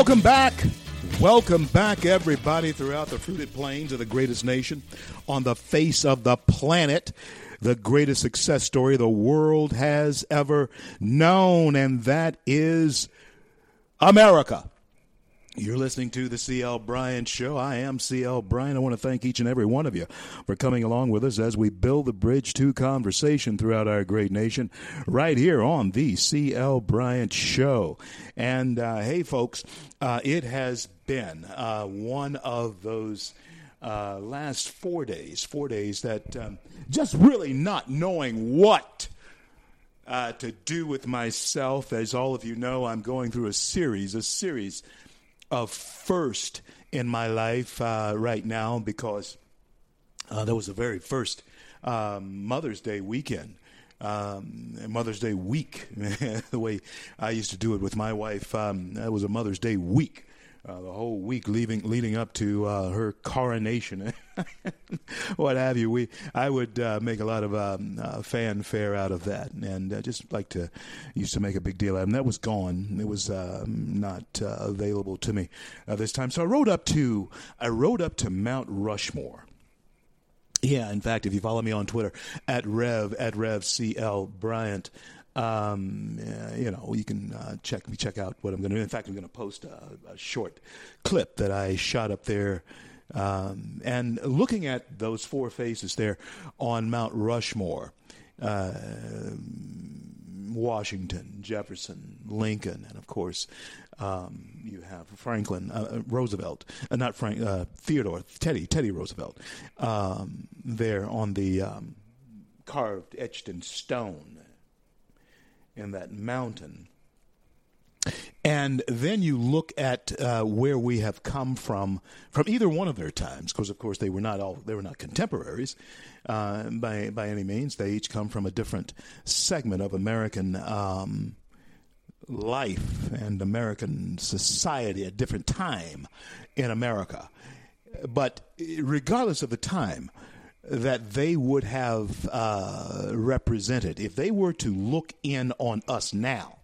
Welcome back. Welcome back, everybody, throughout the fruited plains of the greatest nation on the face of the planet. The greatest success story the world has ever known, and that is America. You're listening to the CL Bryant Show. I am CL Bryant. I want to thank each and every one of you for coming along with us as we build the bridge to conversation throughout our great nation, right here on the CL Bryant Show. And uh, hey, folks, uh, it has been uh, one of those. Uh, last four days, four days that um, just really not knowing what uh, to do with myself. As all of you know, I'm going through a series, a series of first in my life uh, right now because uh, that was the very first um, Mother's Day weekend. Um, Mother's Day week, the way I used to do it with my wife. Um, that was a Mother's Day week. Uh, the whole week leading leading up to uh, her coronation, what have you. We I would uh, make a lot of um, uh, fanfare out of that, and uh, just like to used to make a big deal out of that was gone. It was um, not uh, available to me this time. So I rode up to I rode up to Mount Rushmore. Yeah, in fact, if you follow me on Twitter at Rev at Rev CL Bryant, um, uh, you know, you can uh, check me check out what I'm going to do. In fact, I'm going to post a, a, short clip that I shot up there. Um, and looking at those four faces there on Mount Rushmore, uh, Washington, Jefferson, Lincoln, and of course, um, you have Franklin, uh, Roosevelt, uh, not Frank, uh, Theodore, Teddy, Teddy Roosevelt, um, there on the um, carved, etched in stone in that mountain. And then you look at uh, where we have come from, from either one of their times, because of course they were not all they were not contemporaries uh, by by any means. They each come from a different segment of American um, life and American society, a different time in America. But regardless of the time, that they would have uh, represented if they were to look in on us now.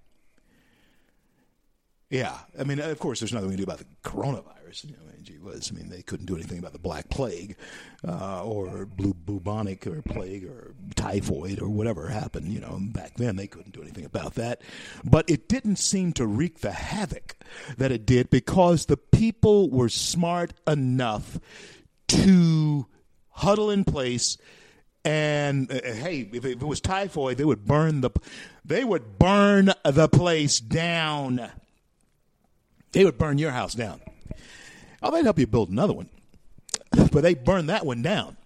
Yeah, I mean, of course, there's nothing we can do about the coronavirus. You know, gee I mean, they couldn't do anything about the Black Plague uh, or blue bubonic or plague or typhoid or whatever happened. You know, back then they couldn't do anything about that. But it didn't seem to wreak the havoc that it did because the people were smart enough to huddle in place. And uh, hey, if it, was typhoid, they would burn the they would burn the place down. They would burn your house down. Oh, they'd help you build another one, but they burn that one down,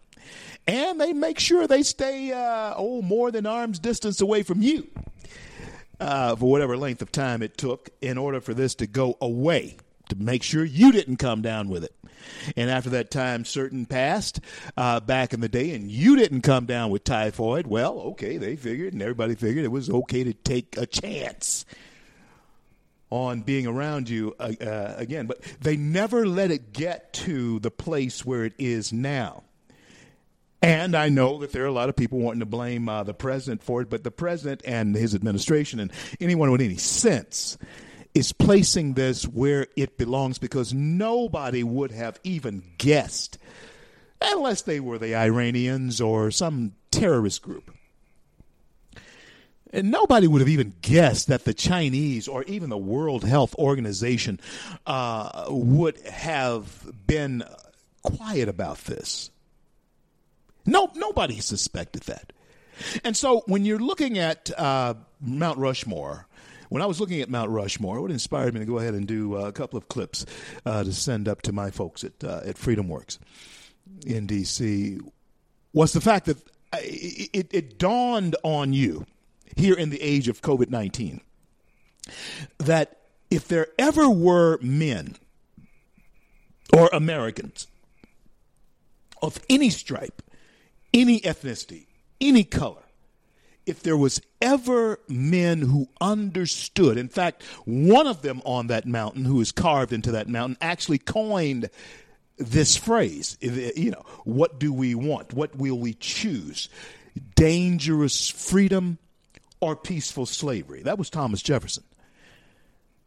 and they make sure they stay uh, oh more than arm's distance away from you uh, for whatever length of time it took in order for this to go away to make sure you didn't come down with it. And after that time certain passed uh, back in the day, and you didn't come down with typhoid, well, okay, they figured, and everybody figured it was okay to take a chance on being around you uh, uh, again. But they never let it get to the place where it is now. And I know that there are a lot of people wanting to blame uh, the president for it, but the president and his administration and anyone with any sense is placing this where it belongs because nobody would have even guessed, unless they were the Iranians or some terrorist group. And nobody would have even guessed that the Chinese or even the World Health Organization uh, would have been quiet about this. No, nobody suspected that. And so when you're looking at uh, Mount Rushmore, when I was looking at Mount Rushmore, what inspired me to go ahead and do uh, a couple of clips uh, to send up to my folks at uh, at Freedom Works in D.C. was the fact that it, it, it dawned on you here in the age of COVID nineteen that if there ever were men or Americans of any stripe, any ethnicity, any color, if there was ever men who understood, in fact, one of them on that mountain who is carved into that mountain actually coined this phrase, you know, what do we want? What will we choose? Dangerous freedom or peaceful slavery? That was Thomas Jefferson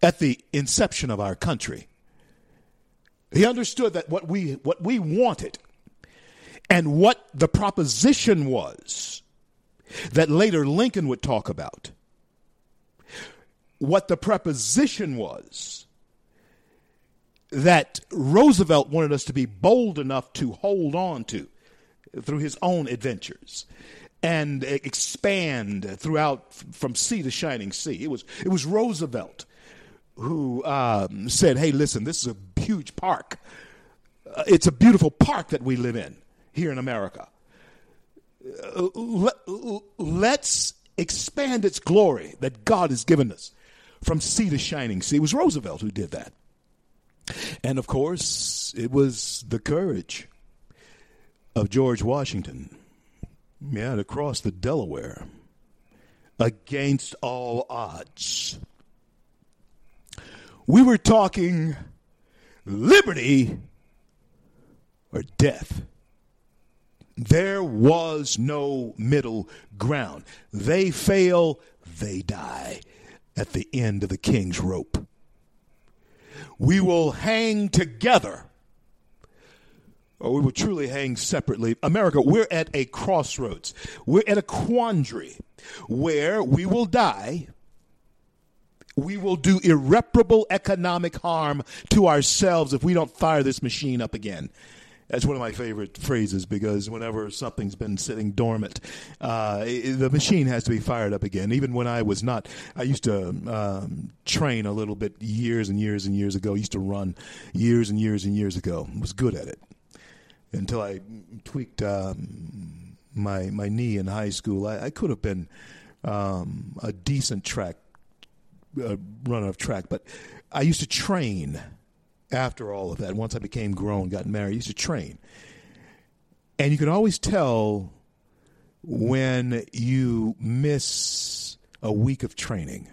at the inception of our country. He understood that what we what we wanted and what the proposition was that later Lincoln would talk about. What the preposition was that Roosevelt wanted us to be bold enough to hold on to through his own adventures and expand throughout from sea to shining sea. It was it was Roosevelt who um, said, "Hey, listen, this is a huge park. Uh, it's a beautiful park that we live in here in America. Uh, let, let's expand its glory that God has given us from sea to shining sea." It was Roosevelt who did that, and of course, it was the courage of George Washington, yeah, to cross the Delaware against all odds we were talking liberty or death. There was no middle ground. They fail, they die at the end of the king's rope. We will hang together or we will truly hang separately. America, we're at a crossroads. We're at a quandary where we will die we will do irreparable economic harm to ourselves if we don't fire this machine up again. That's one of my favorite phrases because whenever something's been sitting dormant, uh, the machine has to be fired up again. Even when I was not, I used to um, train a little bit years and years and years ago. I used to run years and years and years ago. I was good at it until I tweaked um, my my knee in high school. I, I could have been um, a decent track uh, runner of track, but I used to train after all of that. Once I became grown, got married, I used to train. And you can always tell when you miss a week of training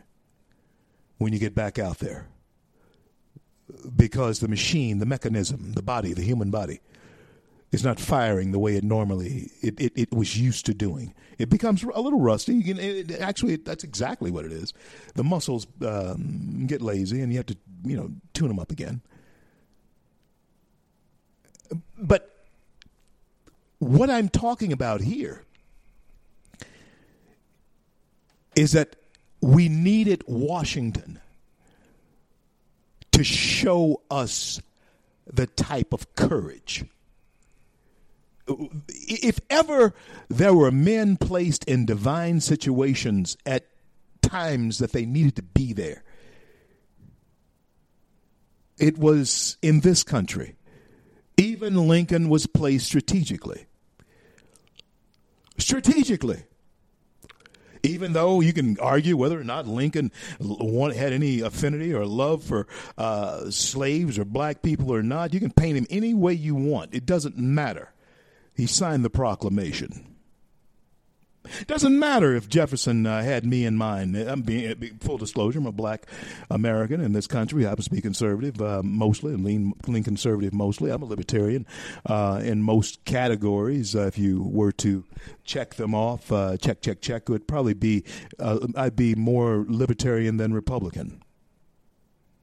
when you get back out there because the machine, the mechanism, the body, the human body is not firing the way it normally it, it, it was used to doing. It becomes a little rusty. You it, actually, that's exactly what it is. The muscles um, get lazy, and you have to you know tune them up again. But what I'm talking about here is that we needed Washington to show us the type of courage if ever there were men placed in divine situations at times that they needed to be there, it was in this country. Even Lincoln was placed strategically. Strategically. Even though you can argue whether or not Lincoln had any affinity or love for uh, slaves or black people or not, you can paint him any way you want. It doesn't matter he signed the proclamation. It doesn't matter if Jefferson uh, had me in mind. I'm being uh, full disclosure. I'm a black American in this country. I happen to be conservative uh, mostly, and lean, lean conservative mostly. I'm a libertarian uh, in most categories. Uh, if you were to check them off, uh, check, check, check, it would probably be I'd be more libertarian than Republican,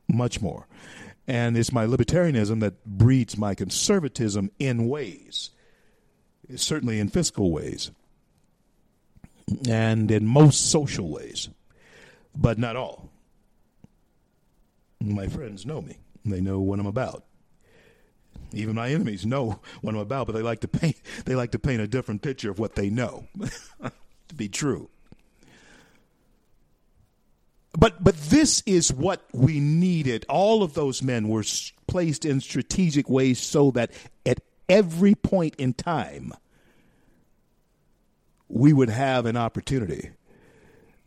much more. And it's my libertarianism that breeds my conservatism in ways certainly in fiscal ways and in most social ways, but not all. My friends know me. They know what I'm about. Even my enemies know what I'm about, but they like to paint they like to paint a different picture of what they know to be true. But but this is what we needed. All of those men were placed in strategic ways so that at every point in time we would have an opportunity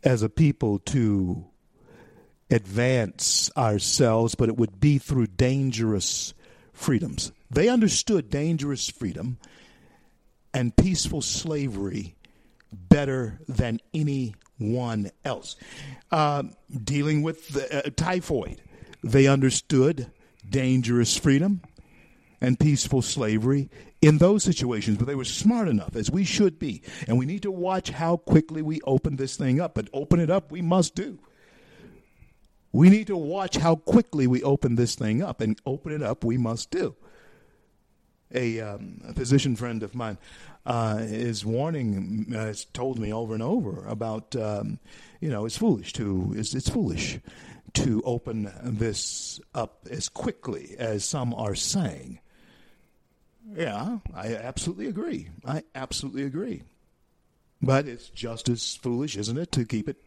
as a people to advance ourselves, but it would be through dangerous freedoms. They understood dangerous freedom and peaceful slavery better than anyone else. Uh, dealing with the, uh, typhoid, they understood dangerous freedom and peaceful slavery in those situations, but they were smart enough, as we should be. And we need to watch how quickly we open this thing up. But open it up, we must do. We need to watch how quickly we open this thing up, and open it up, we must do. A, um, a physician friend of mine uh, is warning, uh, has told me over and over about, um, you know, it's foolish to, it's, it's foolish to open this up as quickly as some are saying. Yeah, I absolutely agree. I absolutely agree. But it's just as foolish, isn't it, to keep it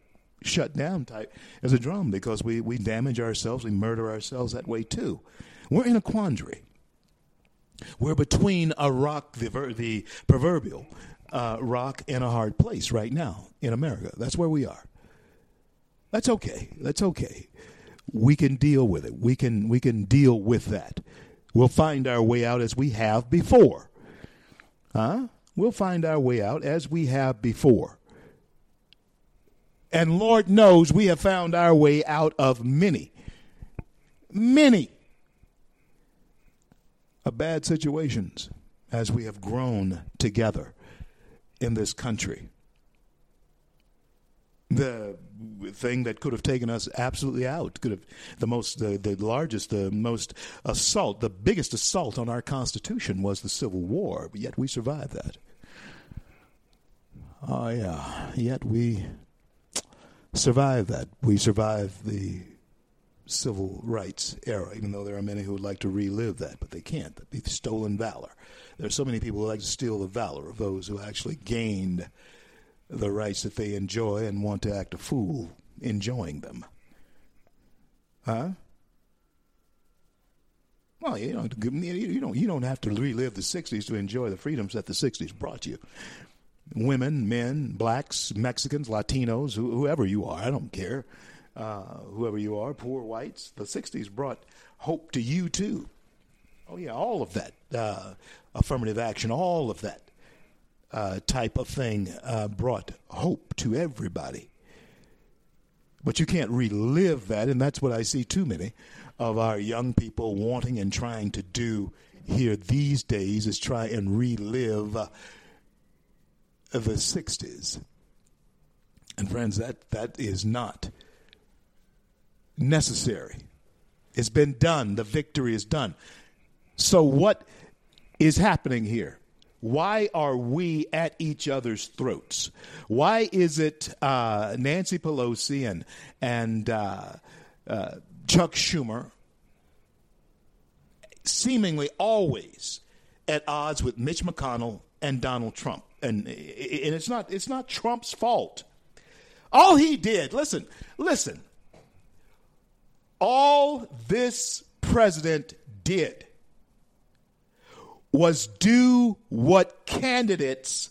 shut down tight as a drum because we, we damage ourselves, we murder ourselves that way too. We're in a quandary. We're between a rock, the, the proverbial uh, rock, and a hard place right now in America. That's where we are. That's okay. That's okay. We can deal with it. We can we can deal with that. We'll find our way out as we have before. Huh? We'll find our way out as we have before. And Lord knows we have found our way out of many, many of bad situations as we have grown together in this country. The thing that could have taken us absolutely out could have the most the, the largest the most assault the biggest assault on our constitution was the civil war but yet we survived that. Oh yeah yet we survived that. We survived the civil rights era even though there are many who would like to relive that but they can't. That'd be stolen valor. There are so many people who like to steal the valor of those who actually gained the rights that they enjoy and want to act a fool enjoying them. Huh? Well, you don't, you don't, you don't have to relive the 60s to enjoy the freedoms that the 60s brought you. Women, men, blacks, Mexicans, Latinos, whoever you are, I don't care. Uh, whoever you are, poor whites, the 60s brought hope to you too. Oh, yeah, all of that. Uh, affirmative action, all of that uh, type of thing uh, brought hope to everybody. But you can't relive that, and that's what I see too many of our young people wanting and trying to do here these days is try and relive uh, the 60s. And friends, that, that is not necessary. It's been done. The victory is done. So, what is happening here? Why are we at each other's throats? Why is it uh, Nancy Pelosi and and uh, uh, Chuck Schumer seemingly always at odds with Mitch McConnell and Donald Trump? And and it's not it's not Trump's fault. All he did, listen, listen. All this president did was do what candidates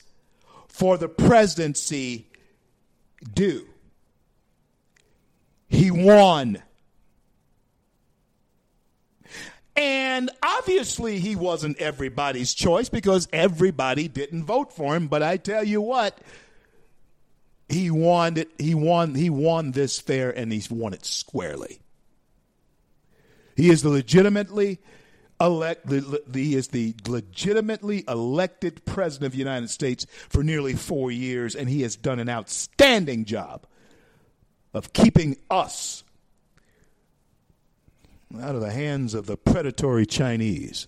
for the presidency do. He won. And obviously, he wasn't everybody's choice because everybody didn't vote for him. But I tell you what, he won it. He won. He won this fair, and he's won it squarely. He is legitimately elect, he is the legitimately elected president of the United States for nearly four years, and he has done an outstanding job of keeping us out of the hands of the predatory Chinese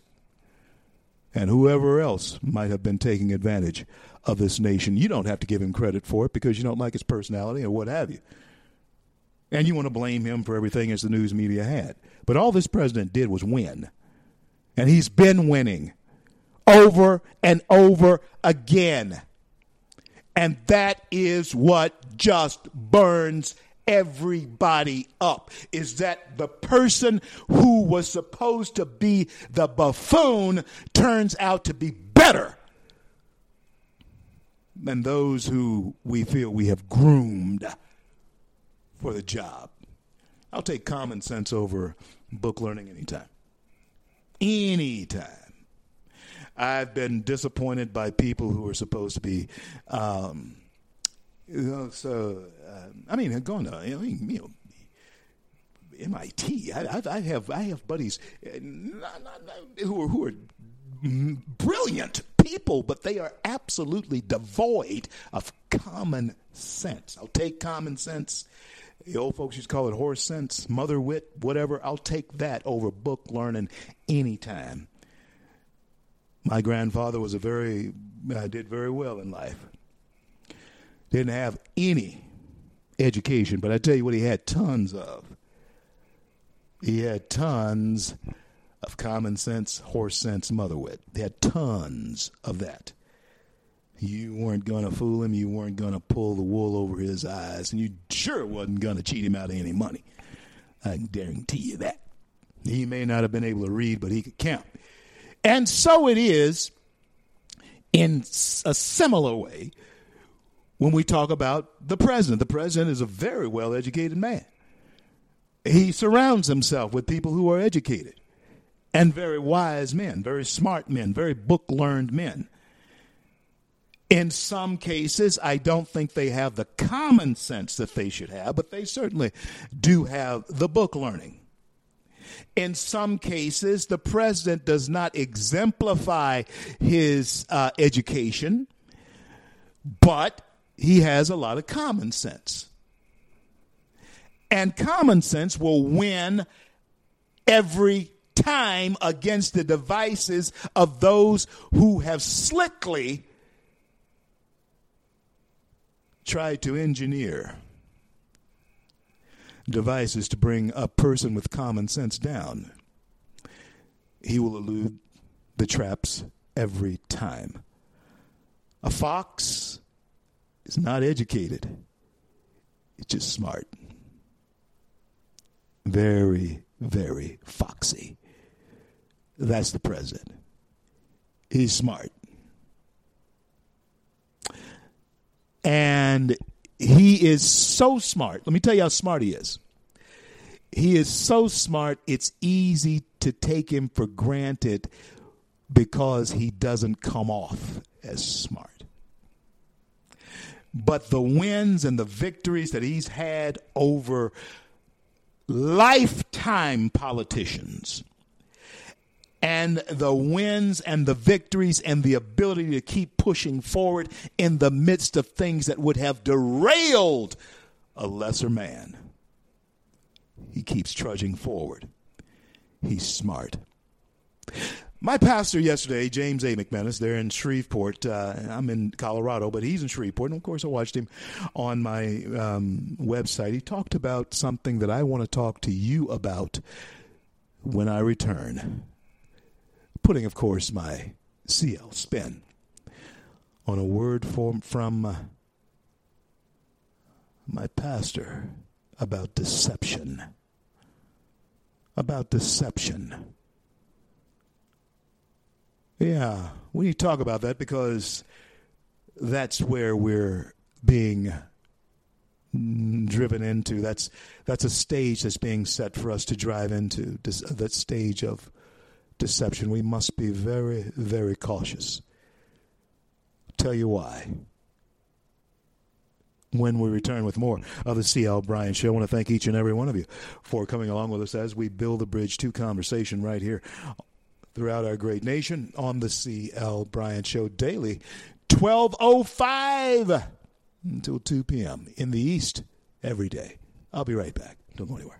and whoever else might have been taking advantage of this nation. You don't have to give him credit for it because you don't like his personality or what have you. And you want to blame him for everything as the news media had. But all this president did was win. And he's been winning over and over again. And that is what just burns everybody up is that the person who was supposed to be the buffoon turns out to be better than those who we feel we have groomed for the job. I'll take common sense over book learning anytime. Anytime. I've been disappointed by people who are supposed to be, um, you know, so, uh, I mean, going to, I mean, you know, MIT. I, I, have I have buddies not, not, not, who are who are brilliant people, but they are absolutely devoid of common sense. I'll take common sense. The old folks used to call it horse sense, mother wit, whatever. I'll take that over book learning anytime. My grandfather was a very, uh, did very well in life. Didn't have any education, but I tell you what, he had tons of. He had tons of common sense, horse sense, mother wit. He had tons of that. You weren't going to fool him. You weren't going to pull the wool over his eyes. And you sure wasn't going to cheat him out of any money. I guarantee you that. He may not have been able to read, but he could count. And so it is in a similar way when we talk about the president. The president is a very well educated man. He surrounds himself with people who are educated and very wise men, very smart men, very book learned men. In some cases, I don't think they have the common sense that they should have, but they certainly do have the book learning. In some cases, the president does not exemplify his uh, education, but he has a lot of common sense. And common sense will win every time against the devices of those who have slickly tried to engineer devices to bring a person with common sense down. He will elude the traps every time. A fox is not educated, it's just smart. Very, very foxy. That's the president. He's smart. And he is so smart. Let me tell you how smart he is. He is so smart, it's easy to take him for granted because he doesn't come off as smart. But the wins and the victories that he's had over lifetime politicians and the wins and the victories and the ability to keep pushing forward in the midst of things that would have derailed a lesser man. He keeps trudging forward. He's smart. My pastor yesterday, James A. McManus, there in Shreveport. Uh, I'm in Colorado, but he's in Shreveport. And of course, I watched him on my um, website. He talked about something that I want to talk to you about when I return putting, of course, my CL spin on a word from, from uh, my pastor about deception. About deception. Yeah, we need to talk about that because that's where we're being driven into. That's that's a stage that's being set for us to drive into. That stage of deception, we must be very, very cautious. tell you why. When we return with more of the C.L. Bryant Show, I want to thank each and every one of you for coming along with us as we build a bridge to conversation right here throughout our great nation on the C.L. Bryant Show daily, 1205 until 2 p.m. in the East every day. I'll be right back. Don't go anywhere.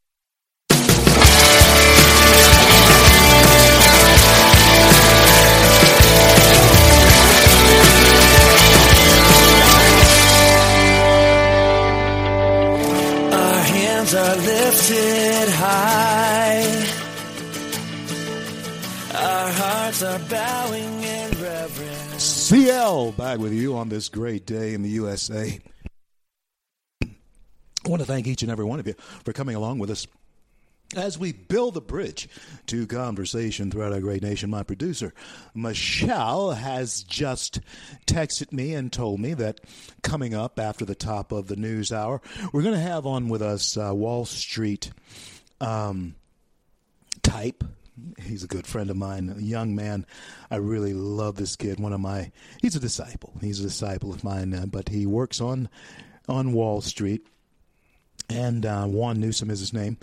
Lifted high. Our hearts are bowing in reverence. CL back with you on this great day in the USA. I want to thank each and every one of you for coming along with us as we build the bridge to conversation throughout our great nation. My producer, Michelle, has just texted me and told me that coming up after the top of the news hour, we're going to have on with us uh, Wall Street um, type. He's a good friend of mine, a young man. I really love this kid. One of my, he's a disciple. He's a disciple of mine, uh, but he works on on Wall Street and uh, Juan Newsom is his name.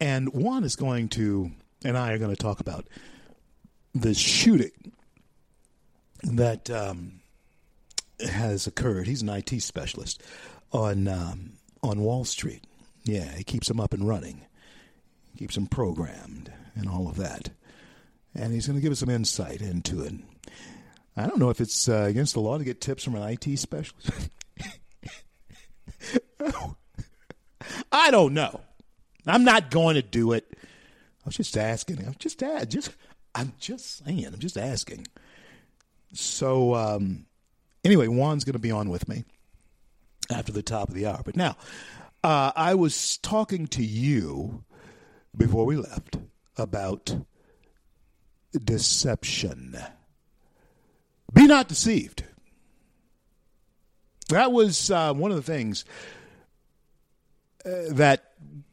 And Juan is going to, and I are going to talk about the shooting that um, has occurred. He's an IT specialist on um, on Wall Street. Yeah, he keeps them up and running, keeps them programmed, and all of that. And he's going to give us some insight into it. I don't know if it's uh, against the law to get tips from an IT specialist. I don't know. I'm not going to do it. I was just asking. I'm just just I'm just saying. I'm just asking. So um, anyway, Juan's going to be on with me after the top of the hour. But now, uh, I was talking to you before we left about deception. Be not deceived. That was uh, one of the things uh, that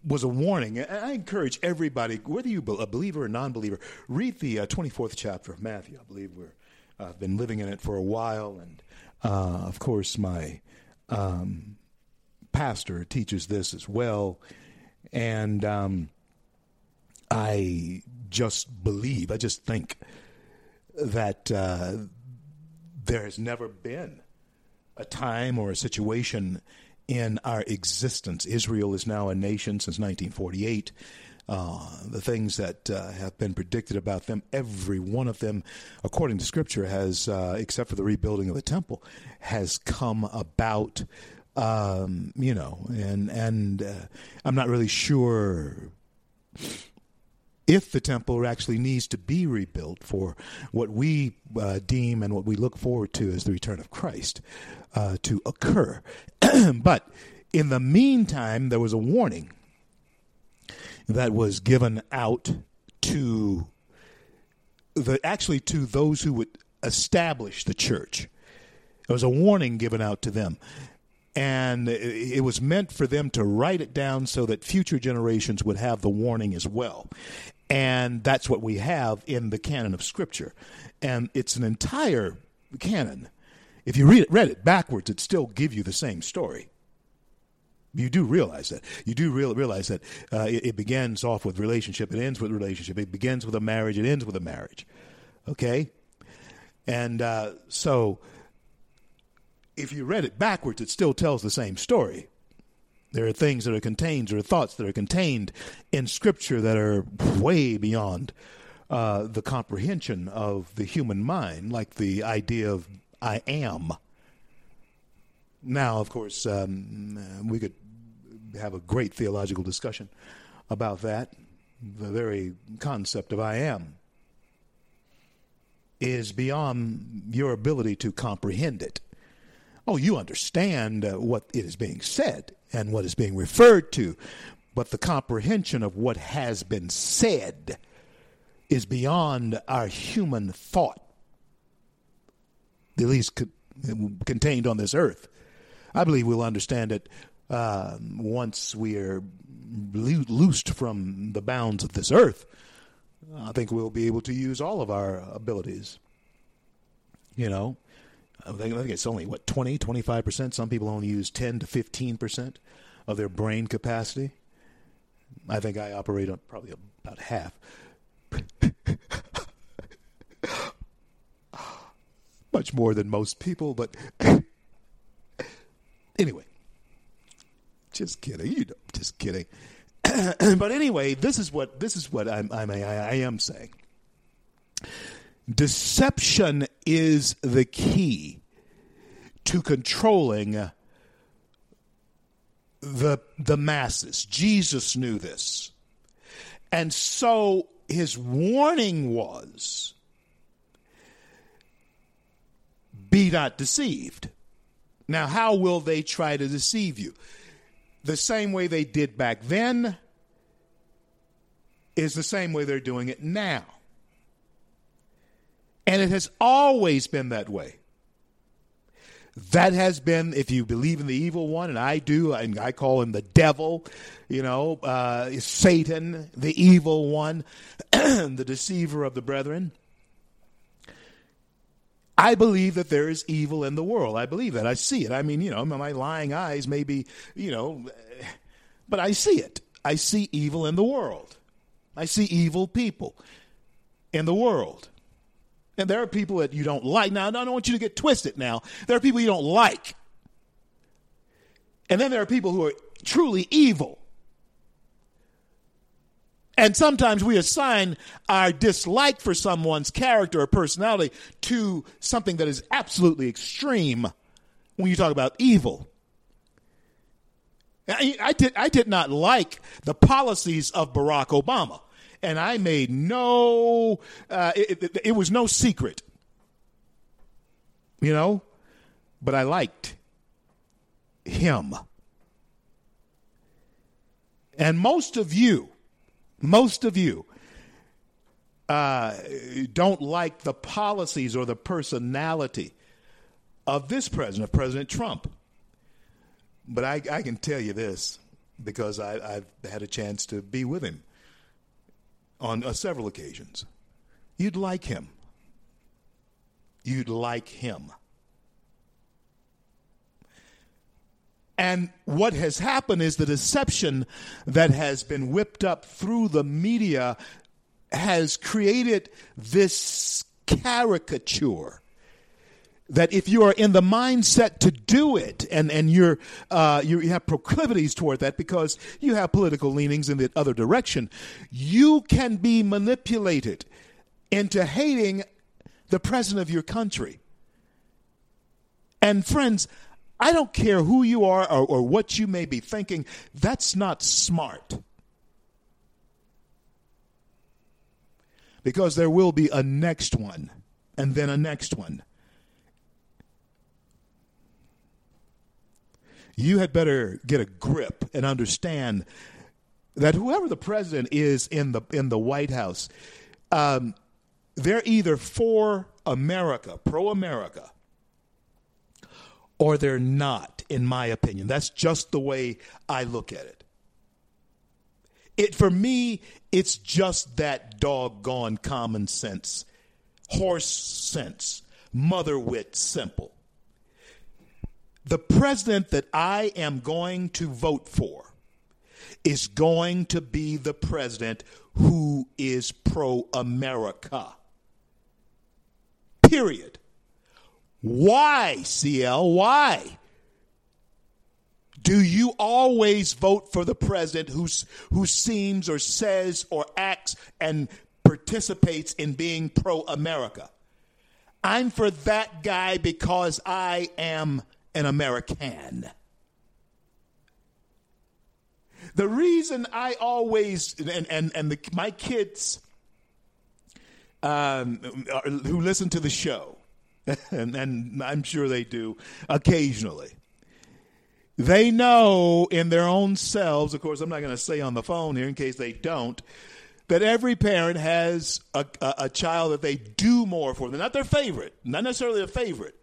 was a warning. And I encourage everybody, whether you a believer or non-believer, read the uh, 24th chapter of Matthew. I believe we're uh, been living in it for a while, and uh, of course, my um, pastor teaches this as well. And um, I just believe, I just think that uh, there has never been a time or a situation in our existence. Israel is now a nation since 1948. Uh, the things that uh, have been predicted about them, every one of them, according to Scripture, has, uh, except for the rebuilding of the temple, has come about. Um, you know, and and uh, I'm not really sure if the temple actually needs to be rebuilt for what we uh, deem and what we look forward to as the return of Christ uh, to occur. but in the meantime, there was a warning that was given out to the actually to those who would establish the church. There was a warning given out to them. And it was meant for them to write it down so that future generations would have the warning as well. And that's what we have in the canon of Scripture. And it's an entire canon. If you read it, read it backwards, it'd still give you the same story. You do realize that. You do real, realize that uh, it, it begins off with relationship, it ends with relationship. It begins with a marriage, it ends with a marriage. Okay? And uh, so, if you read it backwards, it still tells the same story. There are things that are contained, or thoughts that are contained in Scripture that are way beyond uh, the comprehension of the human mind, like the idea of I am. Now, of course, um, we could have a great theological discussion about that. The very concept of I am is beyond your ability to comprehend it. Oh, you understand uh, what it is being said and what is being referred to, but the comprehension of what has been said is beyond our human thought, at least co- contained on this earth. I believe we'll understand it uh, once we are loo- loosed from the bounds of this earth, I think we'll be able to use all of our abilities. You know, I think, it's only, what, 20, 25%? Some people only use 10 to 15% of their brain capacity. I think I operate on probably about half. Much more than most people, but anyway, just kidding. You know, just kidding. but anyway, this is what this is what I'm, I'm I, I am saying. Deception is the key to controlling the the masses. Jesus knew this. And so his warning was be not deceived. Now, how will they try to deceive you? The same way they did back then is the same way they're doing it now. And it has always been that way. That has been, if you believe in the evil one, and I do, and I call him the devil, you know, uh, Satan, the evil one, the deceiver of the brethren. I believe that there is evil in the world. I believe that. I see it. I mean, you know, my lying eyes may be, you know, but I see it. I see evil in the world. I see evil people in the world. And there are people that you don't like. Now, I don't want you to get twisted now. There are people you don't like. And then there are people who are truly evil. And sometimes we assign our dislike for someone's character or personality to something that is absolutely extreme when you talk about evil. I, I did, I did not like the policies of Barack Obama and I made no, uh, it, it, it was no secret, you know, but I liked him. And most of you, most of you, uh, don't like the policies or the personality of this president, of President Trump. But I, I can tell you this because I, I've had a chance to be with him on uh, several occasions. You'd like him. You'd like him. And what has happened is the deception that has been whipped up through the media has created this caricature that if you are in the mindset to do it and, and you're, uh, you have proclivities toward that because you have political leanings in the other direction, you can be manipulated into hating the president of your country. And friends, I don't care who you are or, or what you may be thinking, that's not smart. Because there will be a next one, and then a next one you had better get a grip and understand that whoever the president is in the in the White House, um, they're either for America, pro America, or they're not. In my opinion, that's just the way I look at it. It for me, it's just that doggone common sense, horse sense, mother wit, simple the president that I am going to vote for is going to be the president who is pro America. Period. Why, CL? Why? Do you always vote for the president who's, who seems or says or acts and participates in being pro America? I'm for that guy because I am an American. The reason I always and and and the, my kids um, who listen to the show, and, and I'm sure they do occasionally. They know in their own selves, of course, I'm not going to say on the phone here in case they don't, that every parent has a, a, a, child that they do more for. They're not their favorite, not necessarily a favorite,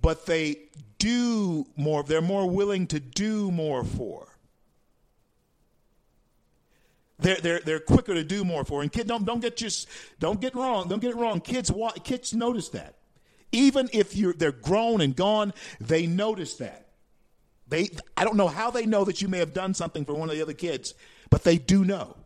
but they do more, they're more willing to do more for. They're, they're, they're quicker to do more for. And kid, don't, don't get just, don't get wrong. Don't get it wrong. Kids, kids notice that. Even if you're, they're grown and gone, they notice that. They, I don't know how they know that you may have done something for one of the other kids, but they do know.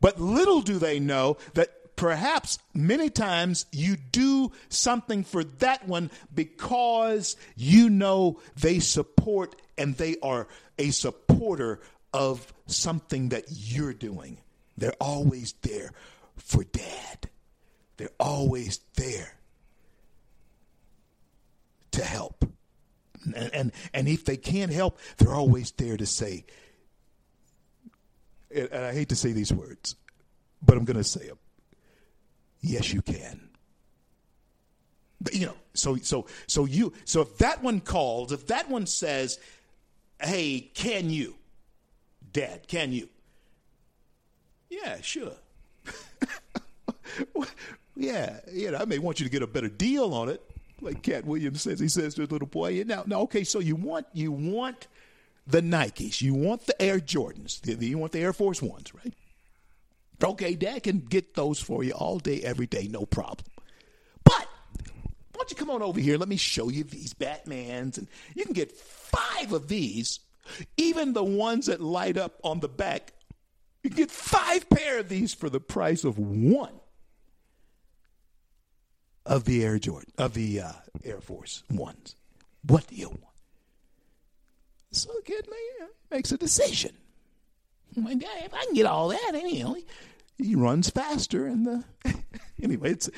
But little do they know that perhaps many times you do something for that one because you know they support and they are a supporter of something that you're doing. They're always there for dad. They're always there to help. And, and, and if they can't help, they're always there to say, and I hate to say these words, but I'm going to say them. Yes, you can. But, you know, so so so you so if that one calls, if that one says, "Hey, can you, Dad? Can you?" Yeah, sure. yeah, you know, I may want you to get a better deal on it, like Katt Williams says. He says to his little boy, "Now, now, okay, so you want you want." the Nikes. You want the Air Jordans. the You want the Air Force Ones, right? Okay, Dad can get those for you all day, every day, no problem. But why don't you come on over here? Let me show you these Batmans. And you can get five of these, even the ones that light up on the back. You can get five pair of these for the price of one of the Air Jordan, of the uh, Air Force Ones. What do you want? So kid makes a decision. Oh if I can get all that, anyway, he runs faster. And the anyway, it's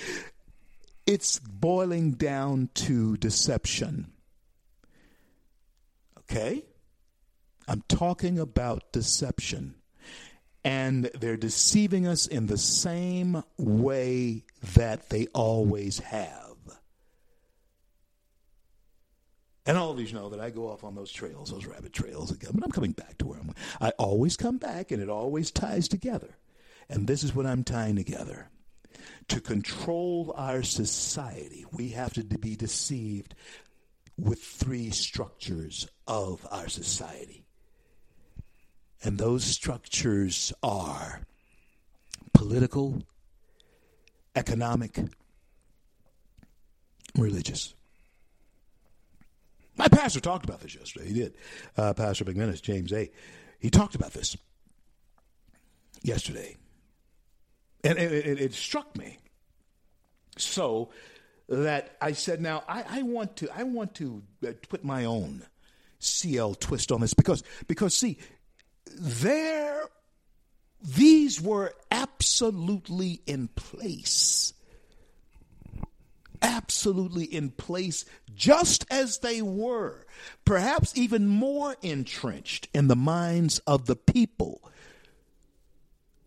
it's boiling down to deception. Okay, I'm talking about deception, and they're deceiving us in the same way that they always have. And all of you know that I go off on those trails, those rabbit trails again. But I'm coming back to where I'm. I always come back, and it always ties together. And this is what I'm tying together. To control our society, we have to be deceived with three structures of our society. And those structures are political, economic, religious. My pastor talked about this yesterday. He did. Uh, pastor McManus, James A. He talked about this yesterday. And it, it, it struck me so that I said, now I, I want to I want to uh, put my own CL twist on this because because see there these were absolutely in place absolutely in place just as they were, perhaps even more entrenched in the minds of the people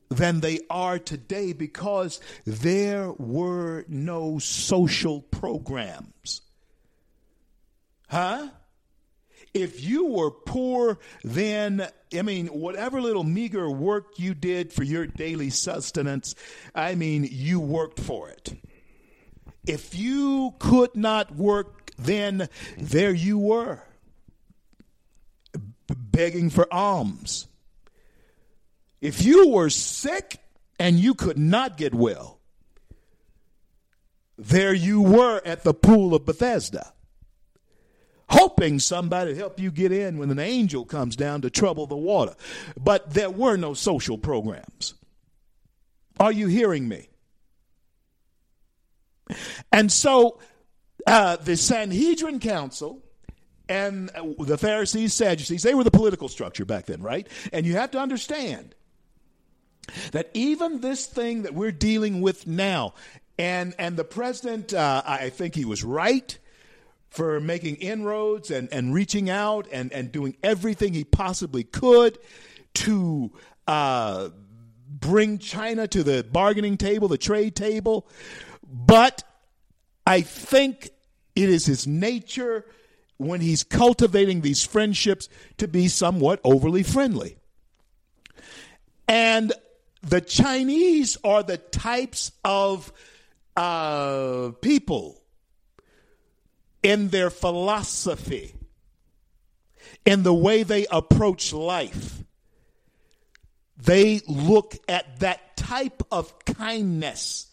than they are today because there were no social programs. Huh? If you were poor, then, I mean, whatever little meager work you did for your daily sustenance, I mean, you worked for it. If you could not work, then there you were, begging for alms. If you were sick and you could not get well, there you were at the pool of Bethesda, hoping somebody help you get in when an angel comes down to trouble the water. But there were no social programs. Are you hearing me? And so uh, the Sanhedrin Council and the Pharisees, Sadducees, they were the political structure back then, right? And you have to understand that even this thing that we're dealing with now, and, and the president, uh, I think he was right for making inroads and, and reaching out and, and doing everything he possibly could to uh, bring China to the bargaining table, the trade table. But I think it is his nature when he's cultivating these friendships to be somewhat overly friendly. And the Chinese are the types of uh, people in their philosophy, in the way they approach life, they look at that type of kindness,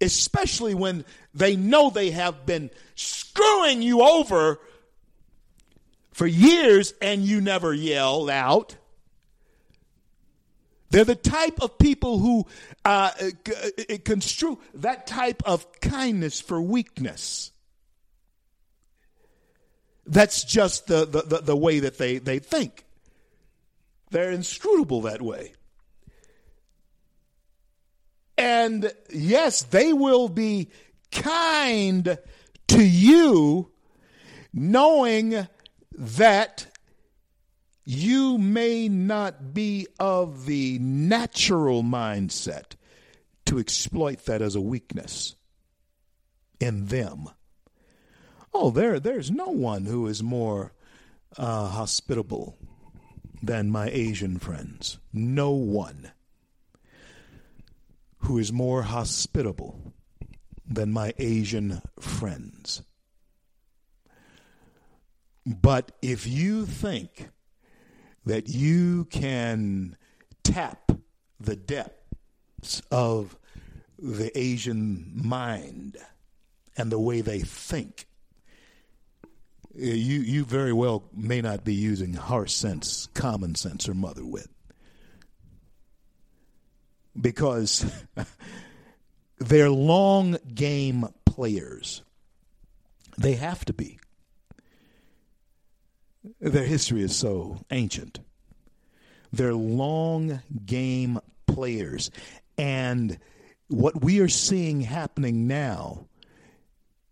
especially when they know they have been screwing you over for years and you never yelled out. They're the type of people who uh, construe that type of kindness for weakness. That's just the, the, the, the way that they, they think. They're inscrutable that way. And yes, they will be kind to you knowing that you may not be of the natural mindset to exploit that as a weakness in them. Oh, there, there's no one who is more uh, hospitable than my Asian friends. No one who is more hospitable than my Asian friends. But if you think that you can tap the depths of the Asian mind and the way they think, you you very well may not be using harsh sense, common sense, or mother wit, because they're long game players. They have to be. Their history is so ancient. They're long game players. And what we are seeing happening now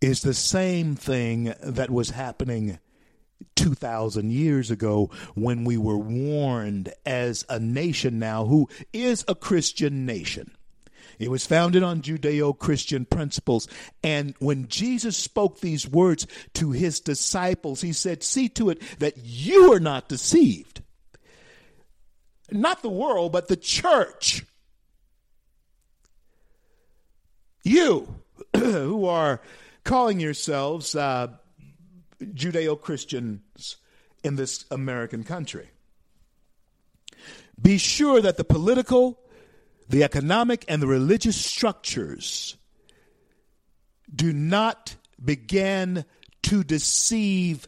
is the same thing that was happening 2,000 years ago when we were warned as a nation now who is a Christian nation. It was founded on Judeo Christian principles. And when Jesus spoke these words to his disciples, he said, See to it that you are not deceived. Not the world, but the church. You who are calling yourselves uh, Judeo Christians in this American country. Be sure that the political, the economic, and the religious structures do not begin to deceive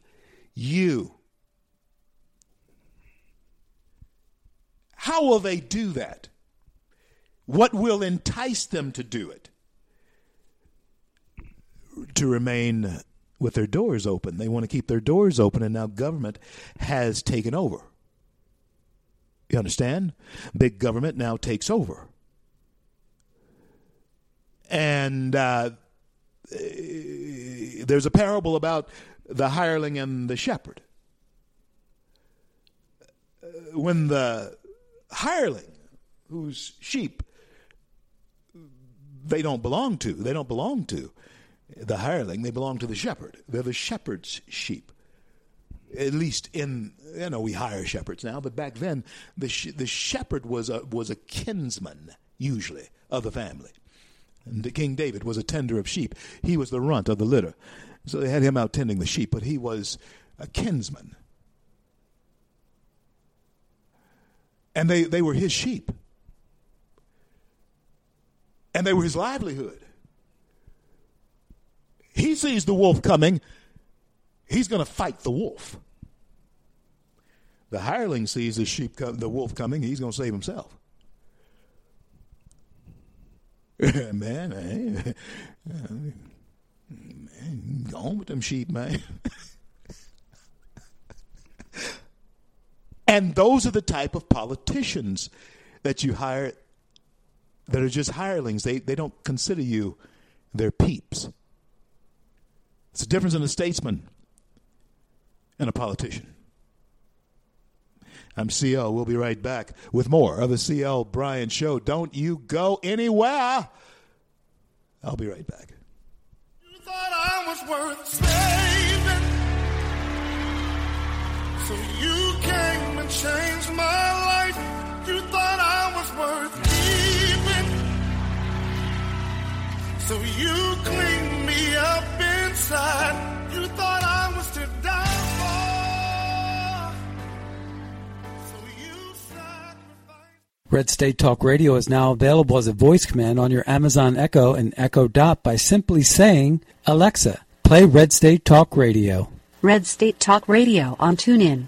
you. How will they do that? What will entice them to do it? To remain with their doors open. They want to keep their doors open, and now government has taken over. You understand? Big government now takes over. And uh, there's a parable about the hireling and the shepherd. When the hireling, whose sheep they don't belong to, they don't belong to, the hireling, they belong to the shepherd. They're the shepherd's sheep. At least in, you know, we hire shepherds now, but back then the, sh- the shepherd was a, was a kinsman, usually, of the family. And the King David was a tender of sheep. He was the runt of the litter. So they had him out tending the sheep, but he was a kinsman. And they, they were his sheep. And they were his livelihood. He sees the wolf coming, he's going to fight the wolf. The hireling sees the sheep, the wolf coming, he's going to save himself. man, man, man, go on with them sheep, man. and those are the type of politicians that you hire that are just hirelings. They they don't consider you their peeps. It's a difference in a statesman and a politician. I'm CL. We'll be right back with more of the CL Bryant Show. Don't you go anywhere. I'll be right back. You thought I was worth saving. So you came and changed my life. You thought I was worth keeping. So you cleaned me up inside. You thought I was to die for. So. Red State Talk Radio is now available as a voice command on your Amazon Echo and Echo Dot by simply saying, Alexa, play Red State Talk Radio. Red State Talk Radio on TuneIn.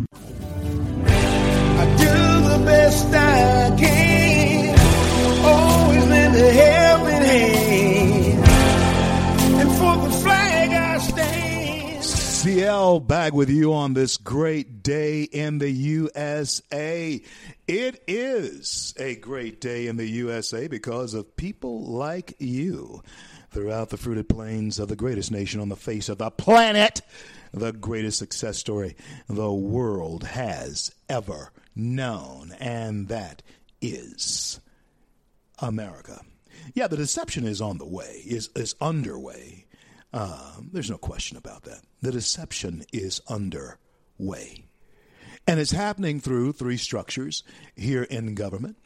Best I can. Always lend a helping hand. And for the flag I stand. CL back with you on this great day in the USA. It is a great day in the USA because of people like you throughout the fruited plains of the greatest nation on the face of the planet, the greatest success story the world has ever known, and that is America. Yeah, the deception is on the way, is, is underway. Uh, there's no question about that. The deception is underway. And it's happening through three structures here in government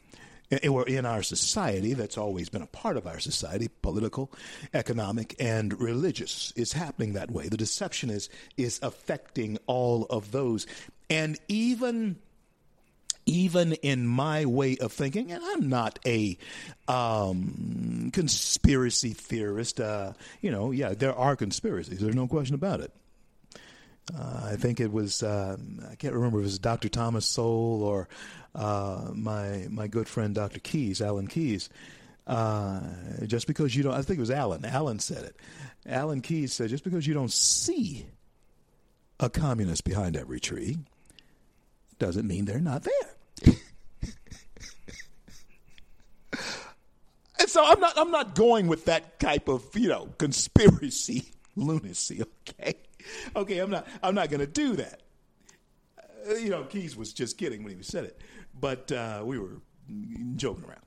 or in our society that's always been a part of our society political economic and religious it's happening that way the deception is is affecting all of those and even even in my way of thinking, and I'm not a um, conspiracy theorist. Uh, you know, yeah, there are conspiracies. There's no question about it. Uh, I think it was uh, I can't remember if it was Dr. Thomas Sowell or uh, my my good friend Dr. Keyes, Alan Keyes. Uh, just because you don't, I think it was Alan. Alan said it. Alan Keyes said, just because you don't see a communist behind every tree, doesn't mean they're not there. And so I'm not I'm not going with that type of, you know, conspiracy lunacy, okay? Okay, I'm not I'm not going to do that. Uh, you know, Keyes was just kidding when he said it, but uh, we were joking around.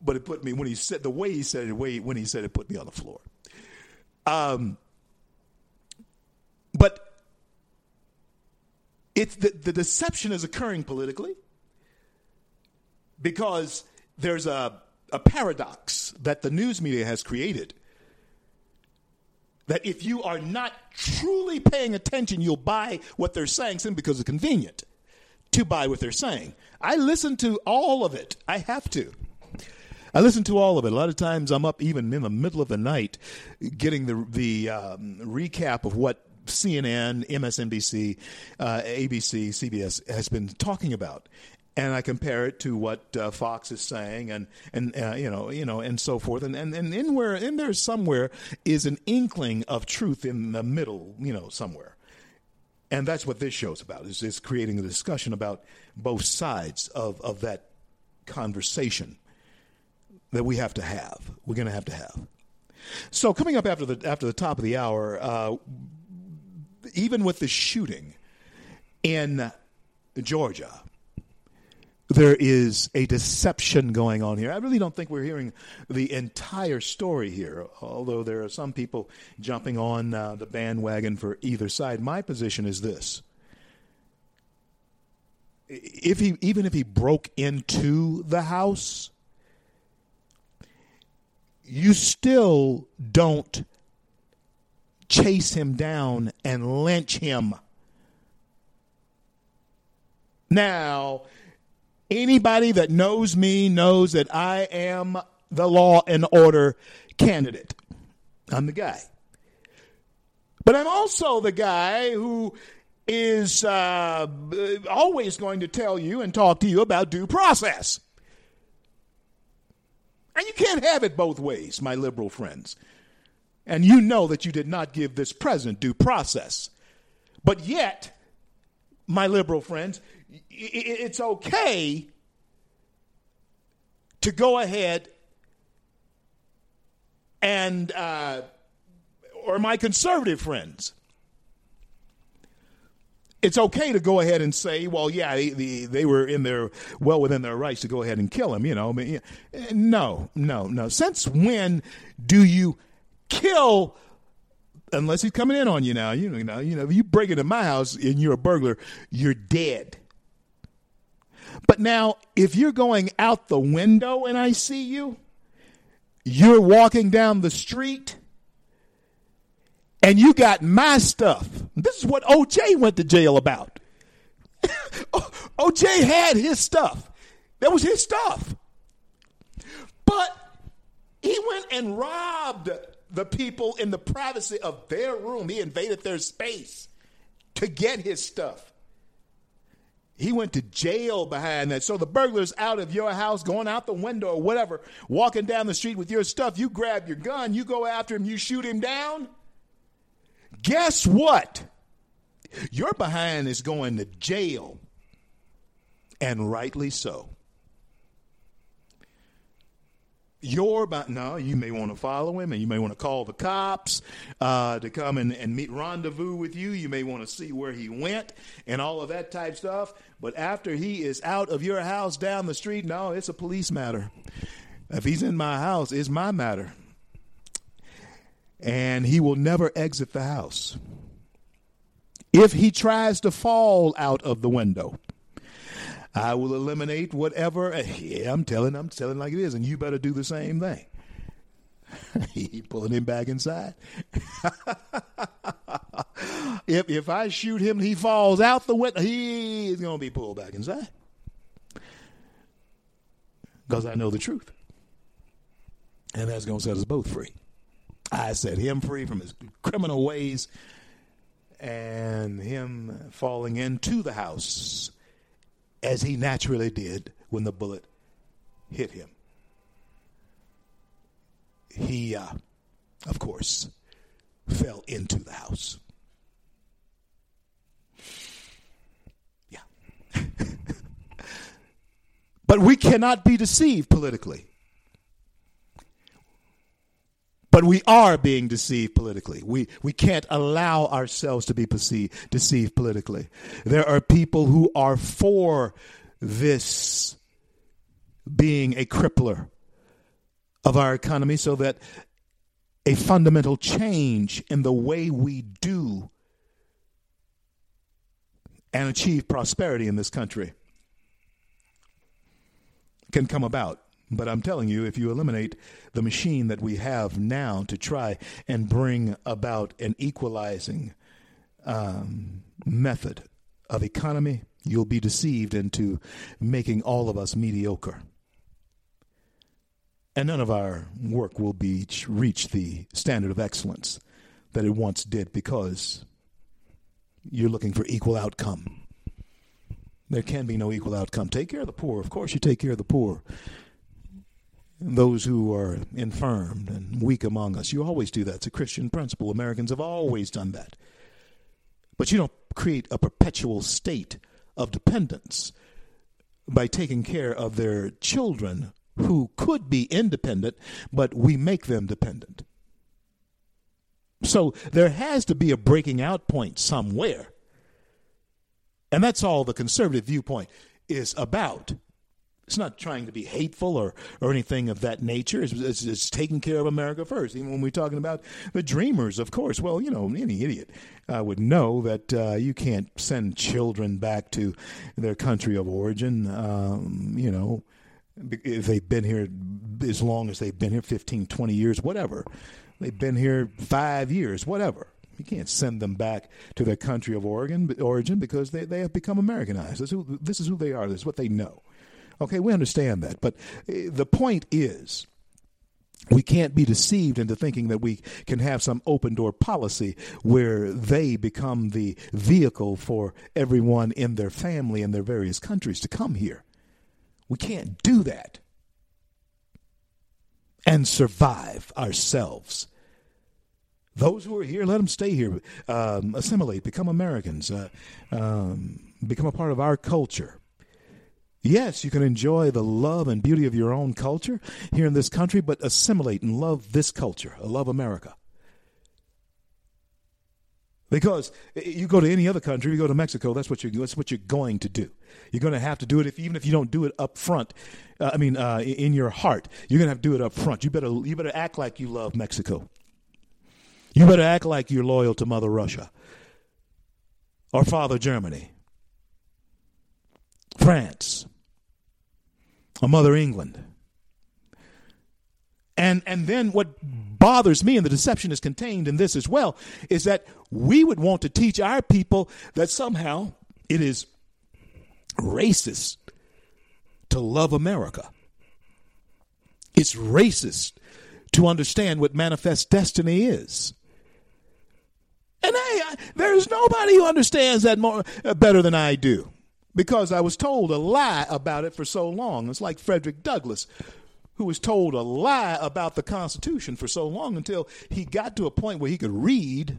But it put me when he said the way he said it, the way when he said it put me on the floor. Um, but it's the, the deception is occurring politically because there's a, a paradox that the news media has created that if you are not truly paying attention, you'll buy what they're saying simply because it's convenient to buy what they're saying. I listen to all of it. I have to. I listen to all of it. A lot of times I'm up even in the middle of the night getting the, the um, recap of what CNN, MSNBC, uh, ABC, CBS has been talking about, and I compare it to what uh, Fox is saying, and and uh, you know you know and so forth, and and and in where in there somewhere is an inkling of truth in the middle, you know somewhere. And that's what this show's about, is, is creating a discussion about both sides of, of that conversation that we have to have. We're going to have to have. So coming up after the after the top of the hour, uh, even with the shooting in Georgia, there is a deception going on here. I really don't think we're hearing the entire story here, although there are some people jumping on uh, the bandwagon for either side. My position is this. If he even if he broke into the house, you still don't chase him down and lynch him. Now, anybody that knows me knows that I am the law and order candidate. I'm the guy. But I'm also the guy who is uh, always going to tell you and talk to you about due process. And you can't have it both ways, my liberal friends. And you know that you did not give this president due process. But yet, my liberal friends, it's okay to go ahead and, uh, or my conservative friends, it's okay to go ahead and say, well, yeah, they, they, they were in their well within their rights to go ahead and kill him. You know, I mean, no, no, no. Since when do you kill? Unless he's coming in on you now, you know, you know, if you break into my house and you're a burglar, you're dead. But now, if you're going out the window and I see you, you're walking down the street and you got my stuff. This is what OJ went to jail about. OJ had his stuff. That was his stuff. But he went and robbed the people in the privacy of their room. He invaded their space to get his stuff. He went to jail behind that. So the burglar's out of your house, going out the window or whatever, walking down the street with your stuff. You grab your gun, you go after him, you shoot him down. Guess what? Your behind is going to jail, and rightly so. Your but no, you may want to follow him, and you may want to call the cops uh, to come and, and meet rendezvous with you. You may want to see where he went and all of that type stuff. But after he is out of your house down the street, no, it's a police matter. If he's in my house, it's my matter, and he will never exit the house. If he tries to fall out of the window, I will eliminate whatever. Eh, yeah, I'm telling, I'm telling like it is, and you better do the same thing. he pulling him back inside. if if I shoot him, he falls out the window. He's gonna be pulled back inside because I know the truth, and that's gonna set us both free. I set him free from his criminal ways, and him falling into the house as he naturally did when the bullet hit him. He, uh, of course, fell into the house. Yeah. but we cannot be deceived politically. But we are being deceived politically. We, we can't allow ourselves to be perceived, deceived politically. There are people who are for this being a crippler of our economy so that a fundamental change in the way we do and achieve prosperity in this country can come about. But I'm telling you, if you eliminate the machine that we have now to try and bring about an equalizing um, method of economy, you'll be deceived into making all of us mediocre. And none of our work will be reach the standard of excellence that it once did because you're looking for equal outcome. There can be no equal outcome. Take care of the poor. Of course, you take care of the poor those who are infirmed and weak among us. You always do that. It's a Christian principle. Americans have always done that. But you don't create a perpetual state of dependence by taking care of their children who could be independent, but we make them dependent. So there has to be a breaking out point somewhere. And that's all the conservative viewpoint is about. It's not trying to be hateful or, or anything of that nature. It's, it's, it's, taking care of America first. Even when we're talking about the dreamers, of course. Well, you know, any idiot uh, would know that uh, you can't send children back to their country of origin, um, you know, if they've been here as long as they've been here 15, 20 years, whatever. They've been here five years, whatever. You can't send them back to their country of origin, origin because they, they have become Americanized. This is, who, this is who they are. This is what they know. Okay, we understand that. But eh, the point is, we can't be deceived into thinking that we can have some open door policy where they become the vehicle for everyone in their family and their various countries to come here. We can't do that and survive ourselves. Those who are here, let them stay here, um, assimilate, become Americans, uh, um, become a part of our culture. Yes, you can enjoy the love and beauty of your own culture here in this country, but assimilate and love this culture, love America. Because you go to any other country, you go to Mexico, that's what you're that's what you're going to do. You're going to have to do it if even if you don't do it up front. Uh, I mean, uh, in your heart, you're going to have to do it up front. You better you better act like you love Mexico. You better act like you're loyal to Mother Russia or Father Germany, France, or Mother England. And and then what bothers me, and the deception is contained in this as well, is that we would want to teach our people that somehow it is racist to love America. It's racist to understand what manifest destiny is. And hey, I, there's nobody who understands that more uh, better than I do because I was told a lie about it for so long. It's like Frederick Douglass, who was told a lie about the Constitution for so long until he got to a point where he could read.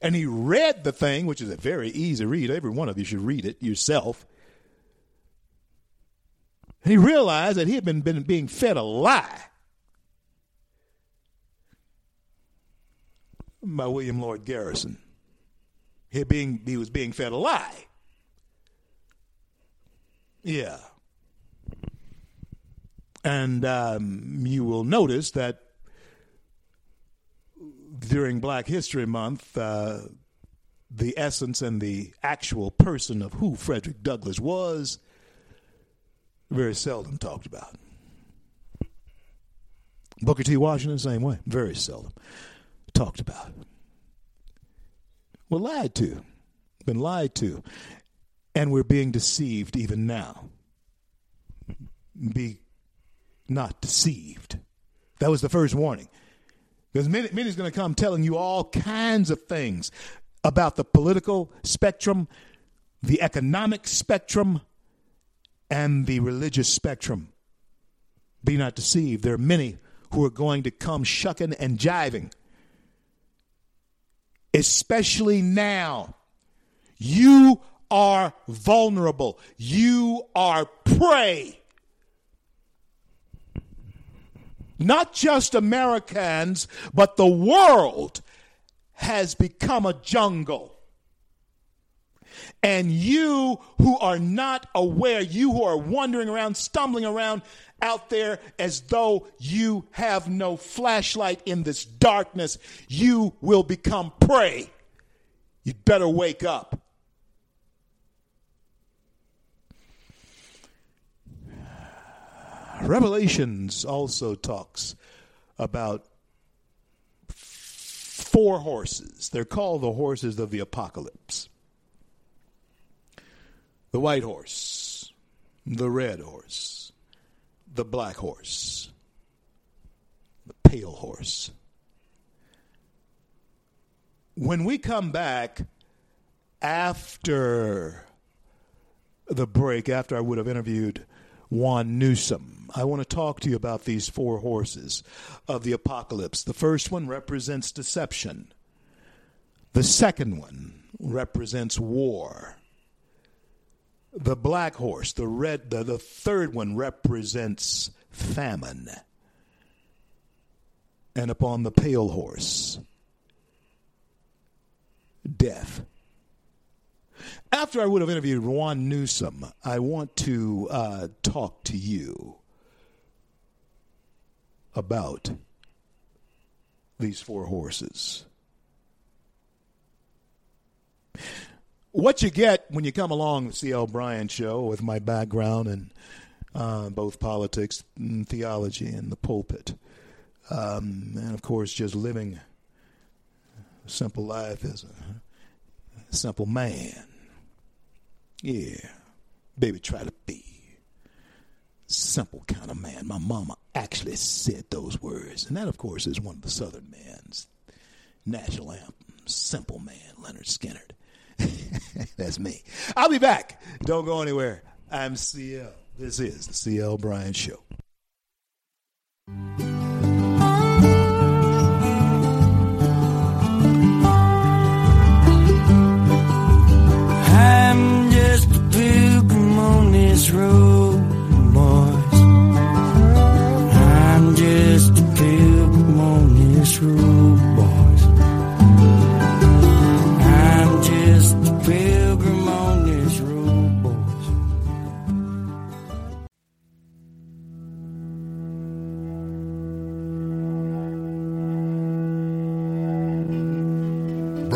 And he read the thing, which is a very easy read. Every one of you should read it yourself. And he realized that he had been, been being fed a lie by William Lloyd Garrison. He, being, he was being fed a lie. Yeah. And um, you will notice that during Black History Month, uh, the essence and the actual person of who Frederick Douglass was very seldom talked about. Booker T. Washington, same way, very seldom talked about. We're lied to, been lied to, and we're being deceived even now. Be not deceived. That was the first warning. Because many, many's going to come telling you all kinds of things about the political spectrum, the economic spectrum, and the religious spectrum. Be not deceived. There are many who are going to come shucking and jiving, especially now. You are vulnerable, you are prey. Not just Americans, but the world has become a jungle. And you who are not aware, you who are wandering around, stumbling around out there as though you have no flashlight in this darkness, you will become prey. You'd better wake up. Revelations also talks about four horses. They're called the horses of the apocalypse the white horse, the red horse, the black horse, the pale horse. When we come back after the break, after I would have interviewed Juan Newsom, I want to talk to you about these four horses of the apocalypse. The first one represents deception, the second one represents war. The black horse, the red, the, the third one represents famine. And upon the pale horse, death. After I would have interviewed Juan Newsom, I want to uh, talk to you about these four horses. What you get when you come along the C.L. Bryant show with my background in uh, both politics and theology and the pulpit, um, and of course, just living a simple life as a simple man. Yeah, baby, try to be simple kind of man. My mama actually said those words, and that, of course, is one of the Southern man's national anthems. Simple man, Lynyrd Skynyrd. That's me. I'll be back. Don't go anywhere. I'm CL. This is the CL Bryant Show.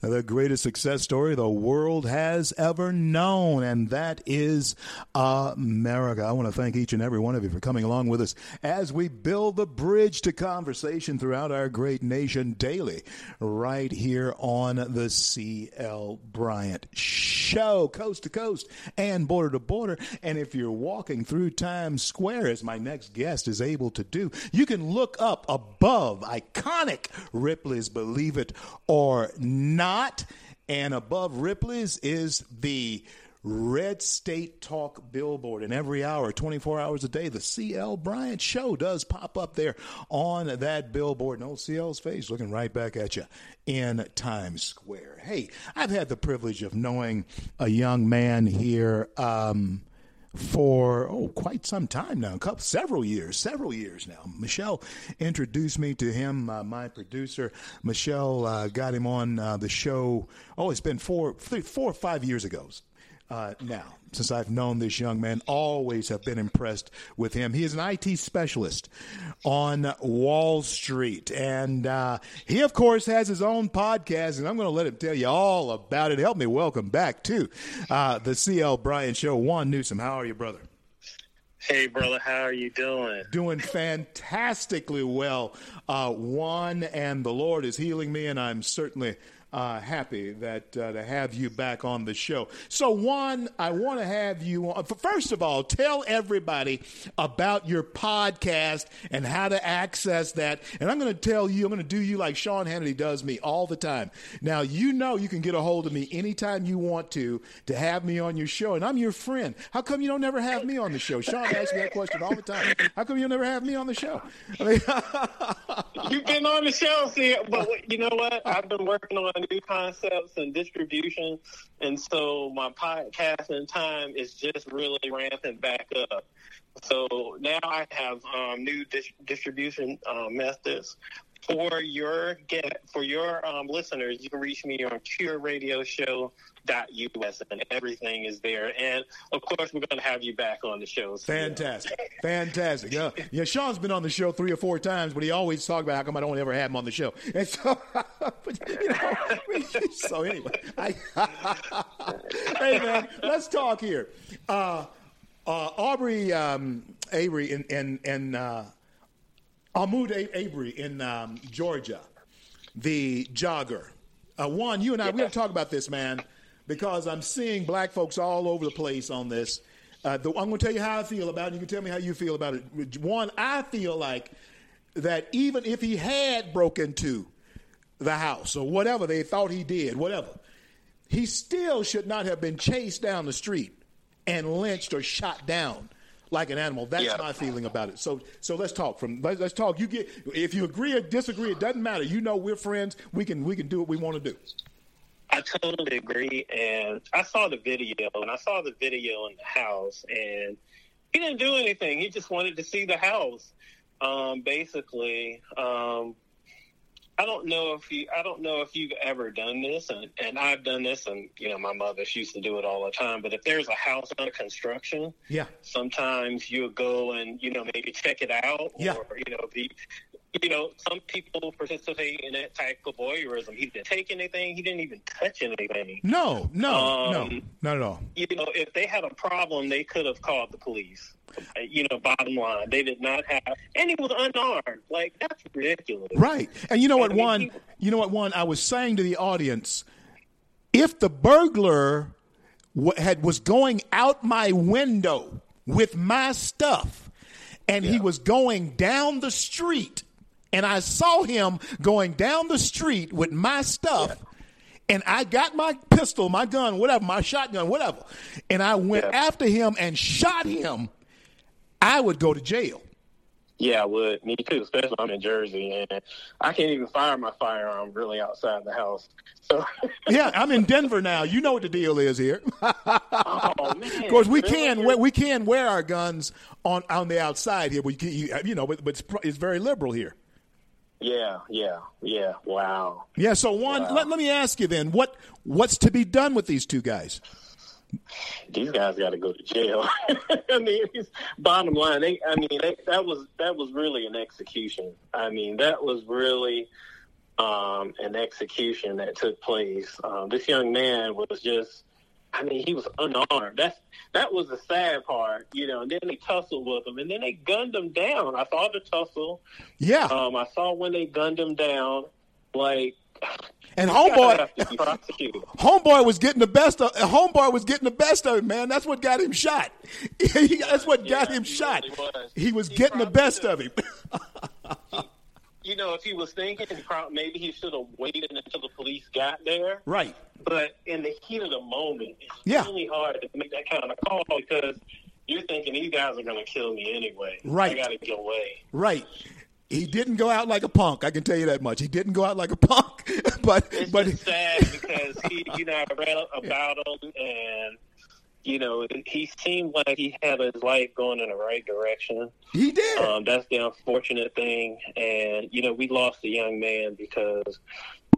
The greatest success story the world has ever known, and that is America. I want to thank each and every one of you for coming along with us as we build the bridge to conversation throughout our great nation daily, right here on the C.L. Bryant Show, coast to coast and border to border. And if you're walking through Times Square, as my next guest is able to do, you can look up above iconic Ripley's Believe It or Not. And above Ripley's is the Red State Talk billboard. And every hour, 24 hours a day, the CL Bryant Show does pop up there on that billboard. And old CL's face looking right back at you in Times Square. Hey, I've had the privilege of knowing a young man here. Um, for oh quite some time now, a couple several years, several years now. Michelle introduced me to him, uh, my producer. Michelle uh, got him on uh, the show. Oh, it's been four, three, four or five years ago. Uh, now, since I've known this young man, always have been impressed with him. He is an IT specialist on Wall Street, and uh, he, of course, has his own podcast. And I'm going to let him tell you all about it. Help me welcome back to uh, the CL Bryant Show. Juan Newsom, how are you, brother? Hey, brother, how are you doing? Doing fantastically well. Uh, Juan and the Lord is healing me, and I'm certainly uh, happy that uh, to have you back on the show. So, Juan, I want to have you on. First of all, tell everybody about your podcast and how to access that. And I'm going to tell you, I'm going to do you like Sean Hannity does me all the time. Now, you know you can get a hold of me anytime you want to to have me on your show, and I'm your friend. How come you don't never have me on the show? Sean asks me that question all the time. How come you never have me on the show? I mean, You've been on the show, see, but you know what? I've been working on new concepts and distribution, and so my podcasting time is just really ramping back up. So now I have um, new dis- distribution uh, methods for your get for your um, listeners. You can reach me on PureRadioShow.us, and everything is there. And of course, we're going to have you back on the show. So, Fantastic, fantastic. Yeah, yeah. Sean's been on the show three or four times, but he always talks about how come I don't ever have him on the show. And so, but, you know, so anyway, I, hey man, let's talk here. Uh, uh, Aubrey um, Avery and in, in uh, Ahmaud Avery in um, Georgia, the jogger. Uh, Juan, you and I, we got to talk about this, man, because I'm seeing black folks all over the place on this. Uh, the, I'm going to tell you how I feel about it. You can tell me how you feel about it. One, I feel like that even if he had broken into the house or whatever they thought he did, whatever, he still should not have been chased down the street and lynched or shot down like an animal. That's Yeah. my feeling about it. So, so let's talk. From let's, let's talk. You get if you agree or disagree, it doesn't matter. You know we're friends. We can we can do what we want to do. I totally agree. And I saw the video, and I saw the video in the house, and he didn't do anything. He just wanted to see the house. Um, basically, um, I don't know if you, I don't know if you've ever done this, and, and I've done this, and you know, my mother she used to do it all the time. But if there's a house under construction, Yeah. sometimes you'll go and you know maybe check it out, Yeah. or you know be. You know, some people participate in that type of voyeurism. He didn't take anything. He didn't even touch anything. No, no, no, Um, not at all. You know, if they had a problem, they could have called the police. You know, bottom line, they did not have, and he was unarmed. Like that's ridiculous. Right. And you know what, I mean, Juan, he- you know what, Juan, I was saying to the audience, if the burglar had was going out my window with my stuff and he was going down the street, and I saw him going down the street with my stuff. And I got my pistol, my gun, whatever, my shotgun, whatever. And I went Yeah. after him and shot him. I would go to jail. Yeah, I would. Me too, especially I'm in Jersey, and I can't even fire my firearm really outside the house. So, Yeah, I'm in Denver now. You know what the deal is here. oh man, Of course, we can wear, we can wear our guns on on the outside here, but you, you, you know, but, but it's, it's very liberal here. Yeah, yeah, yeah. Wow. Yeah. So one, Wow. let, let me ask you then, what what's to be done with these two guys? these guys got to go to jail. I mean, bottom line, they, I mean, they, that was that was really an execution. I mean, that was really um, an execution that took place. Um, this young man was just, I mean, he was unarmed. That's that was the sad part, you know. And then they tussled with him, and then they gunned him down. I saw the tussle. Yeah. Um, I saw when they gunned him down. Like, and homeboy, have to be prosecuted. homeboy was getting the best of homeboy was getting the best of him, man. That's what got him shot. That's what got him he shot. really was. He was He getting the best did. of him. you know, if he was thinking, maybe he should have waited until the police got there. right. But in the heat of the moment, it's Yeah. really hard to make that kind of call because you're thinking these guys are going to kill me anyway. Right. I got to get away. Right. He didn't go out like a punk. I can tell you that much. He didn't go out like a punk, but It's but sad because he, you know, I read about him and. You know, he seemed like he had his life going in the right direction. he did. Um, that's the unfortunate thing. And, you know, we lost a young man because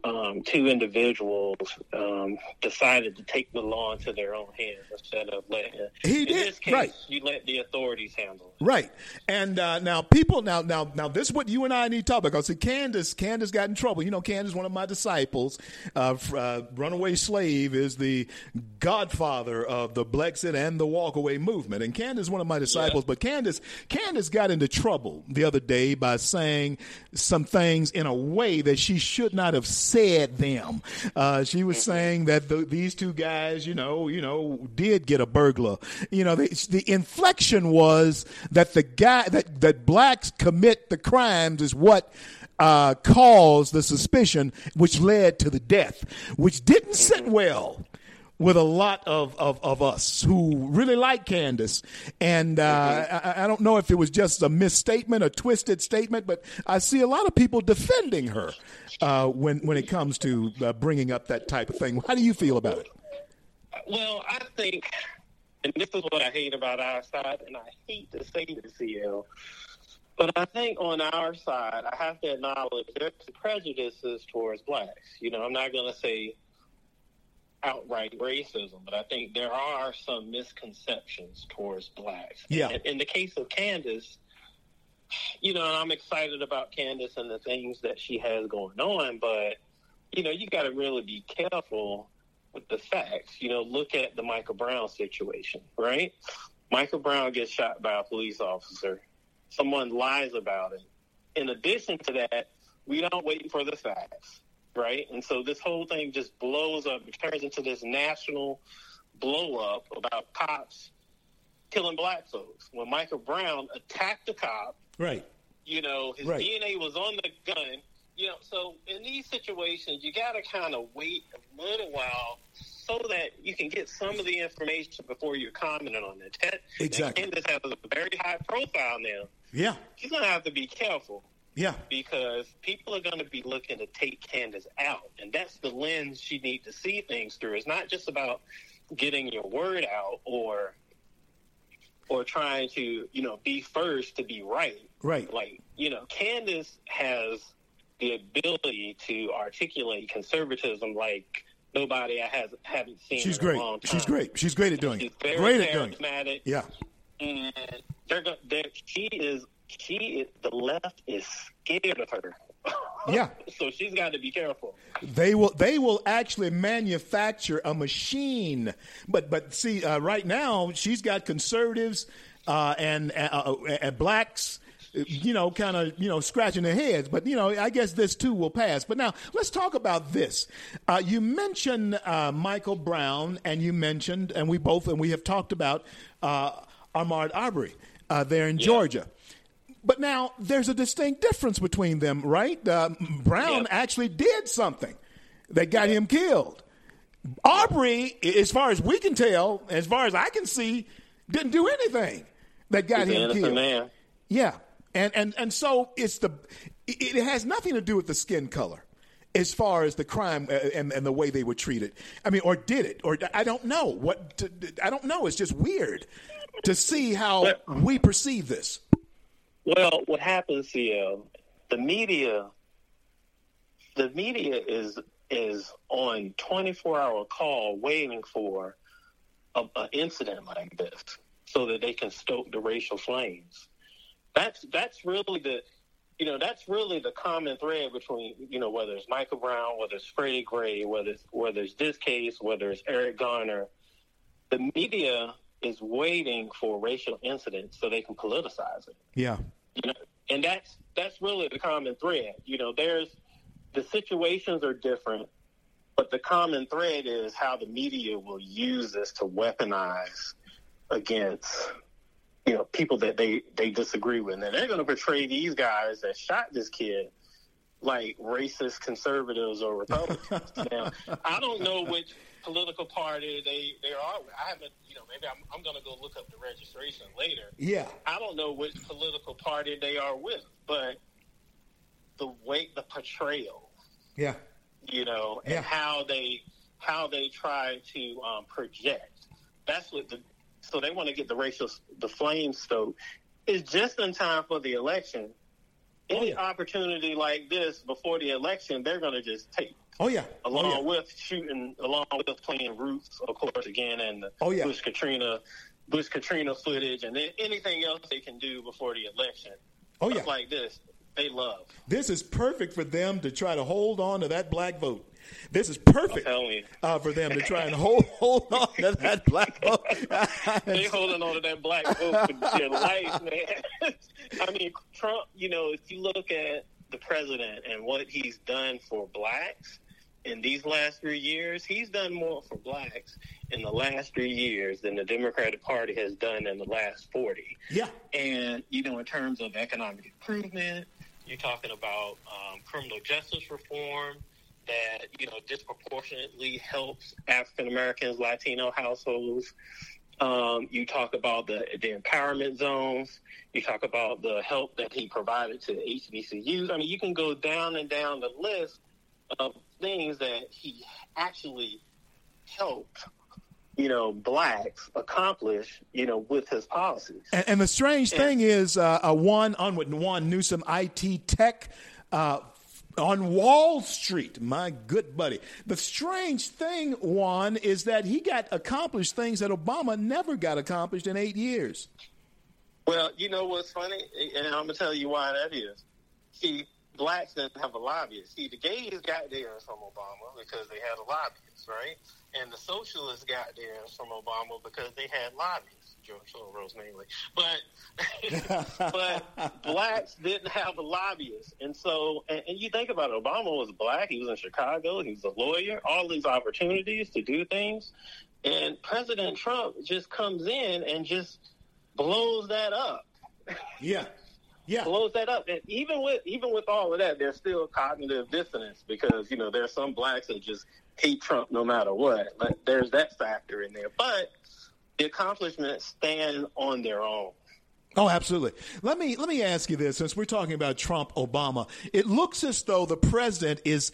um, two individuals um, decided to take the law into their own hands instead of letting He in did, this case, right. you let the authorities handle it. Right, and uh, now people now now now this is what you and I need to talk about. See, Candace Candace got in trouble. You know, Candace, one of my disciples, uh, uh, runaway slave, is the godfather of the Blexit and the Walkaway movement. And Candace, is one of my disciples, but Candace Candace got into trouble the other day by saying some things in a way that she should not have said them. Uh, she was saying that the, these two guys, you know, you know, did get a burglar. You know, the, the inflection was that the guy that that blacks commit the crimes is what uh, caused the suspicion, which led to the death, which didn't sit well with a lot of, of, of us who really like Candace. And uh, I, I don't know if it was just a misstatement, a twisted statement, but I see a lot of people defending her uh, when, when it comes to uh, bringing up that type of thing. How do you feel about it? Well, I think, and this is what I hate about our side, and I hate to say this, CL, but I think on our side, I have to acknowledge there's prejudices towards blacks. You know, I'm not going to say outright racism, but I think there are some misconceptions towards blacks. Yeah. In, in the case of Candace, you know, and I'm excited about Candace and the things that she has going on, but you know, you got to really be careful with the facts. You know, look at the Michael Brown situation, right? Michael Brown gets shot by a police officer. Someone lies about it. In addition to that, we don't wait for the facts, right? And so this whole thing just blows up. It turns into this national blow up about cops killing black folks. When Michael Brown attacked the cop, Right. you know, his Right. DNA was on the gun. You know, so in these situations, you got to kind of wait a little while so that you can get some of the information before you're commenting on it. Ted, Exactly. Candace has a very high profile now. Yeah. She's going to have to be careful Yeah. because people are going to be looking to take Candace out, and that's the lens she needs to see things through. It's not just about getting your word out or or trying to you know be first to be right. Right. Like you know, Candace has the ability to articulate conservatism like nobody I has haven't seen. She's in a great. long time. She's great. She's great at doing She's it. very Great at doing it. charismatic Yeah. and they're, they're she is she is the left is scared of her. Yeah. so she's got to be careful. They will. They will actually manufacture a machine. But but see, uh, right now she's got conservatives uh, and uh, uh, and blacks. You know, kind of, you know, scratching their heads. But, you know, I guess this too will pass. But now let's talk about this. Uh, you mentioned uh, Michael Brown, and you mentioned, and we both, and we have talked about uh, Ahmaud Arbery uh, there in Georgia. But now there's a distinct difference between them, right? Uh, Brown Yep. actually did something that got him killed. Arbery, as far as we can tell, as far as I can see, didn't do anything that got He's him killed. man. Yeah, and and and so it's the it has nothing to do with the skin color, as far as the crime uh, and and the way they were treated. I mean, or did it? Or I don't know what. To, I don't know. It's just weird to see how we perceive this. Well, what happens, CL, the media, the media is is on twenty four hour call waiting for an incident like this, so that they can stoke the racial flames. That's that's really the, you know, that's really the common thread between you know whether it's Michael Brown, whether it's Freddie Gray, whether it's, whether it's this case, whether it's Eric Garner. The media is waiting for racial incidents so they can politicize it Yeah. you know, and that's that's really the common thread. You know, there's the situations are different, but the common thread is how the media will use this to weaponize against you know people that they they disagree with, and they're going to portray these guys that shot this kid like racist conservatives or Republicans. now, I don't know which political party they they are. I haven't, you know, maybe I'm, I'm going to go look up the registration later. Yeah. I don't know which political party they are with, but the way the portrayal, Yeah. you know, and Yeah. how they how they try to um, project. That's what the so they want to get the racial the flames stoked. Is just in time for the election. Any yeah. opportunity like this before the election, they're going to just take Oh yeah. along oh, yeah. with shooting, along with playing Roots, of course, again, and the Oh, yeah. Bush Katrina, Bush Katrina footage, and then anything else they can do before the election. Oh, Stuff yeah. like this, they love. This is perfect for them to try to hold on to that black vote. This is perfect I'm telling you. uh, for them to try and hold hold on to that black vote. They holding on to that black vote for their life, man. I mean, Trump. You know, if you look at the president and what he's done for blacks in these last three years, he's done more for blacks in the last three years than the Democratic Party has done in the last forty. yeah. And, you know, in terms of economic improvement, you're talking about um, criminal justice reform that, you know, disproportionately helps African Americans, Latino households. Um, you talk about the, the empowerment zones. You talk about the help that he provided to HBCUs. I mean, you can go down and down the list of things that he actually helped, you know, blacks accomplish, you know, with his policies. And, and the strange thing is, uh, uh, one on with Juan Newsom, IT tech. Uh, on Wall Street, my good buddy. The strange thing, Juan, is that he got accomplished things that Obama never got accomplished in eight years. Well, you know what's funny, and I'm gonna tell you why that is. See, blacks didn't have a lobbyist. See, the gays got theirs from Obama because they had a lobbyist, right? And the socialists got theirs from Obama because they had lobbyists. George Soros mainly, but but blacks didn't have a lobbyist, and so and, and you think about it, Obama was black. He was in Chicago. He was a lawyer. All these opportunities to do things, and President Trump just comes in and just blows that up Yeah, yeah. blows that up. And even with even with all of that, there's still cognitive dissonance because you know there are some blacks that just hate Trump no matter what. But there's that factor in there. But the accomplishments stand on their own. Oh, absolutely. Let me let me ask you this: since we're talking about Trump, Obama, it looks as though the president is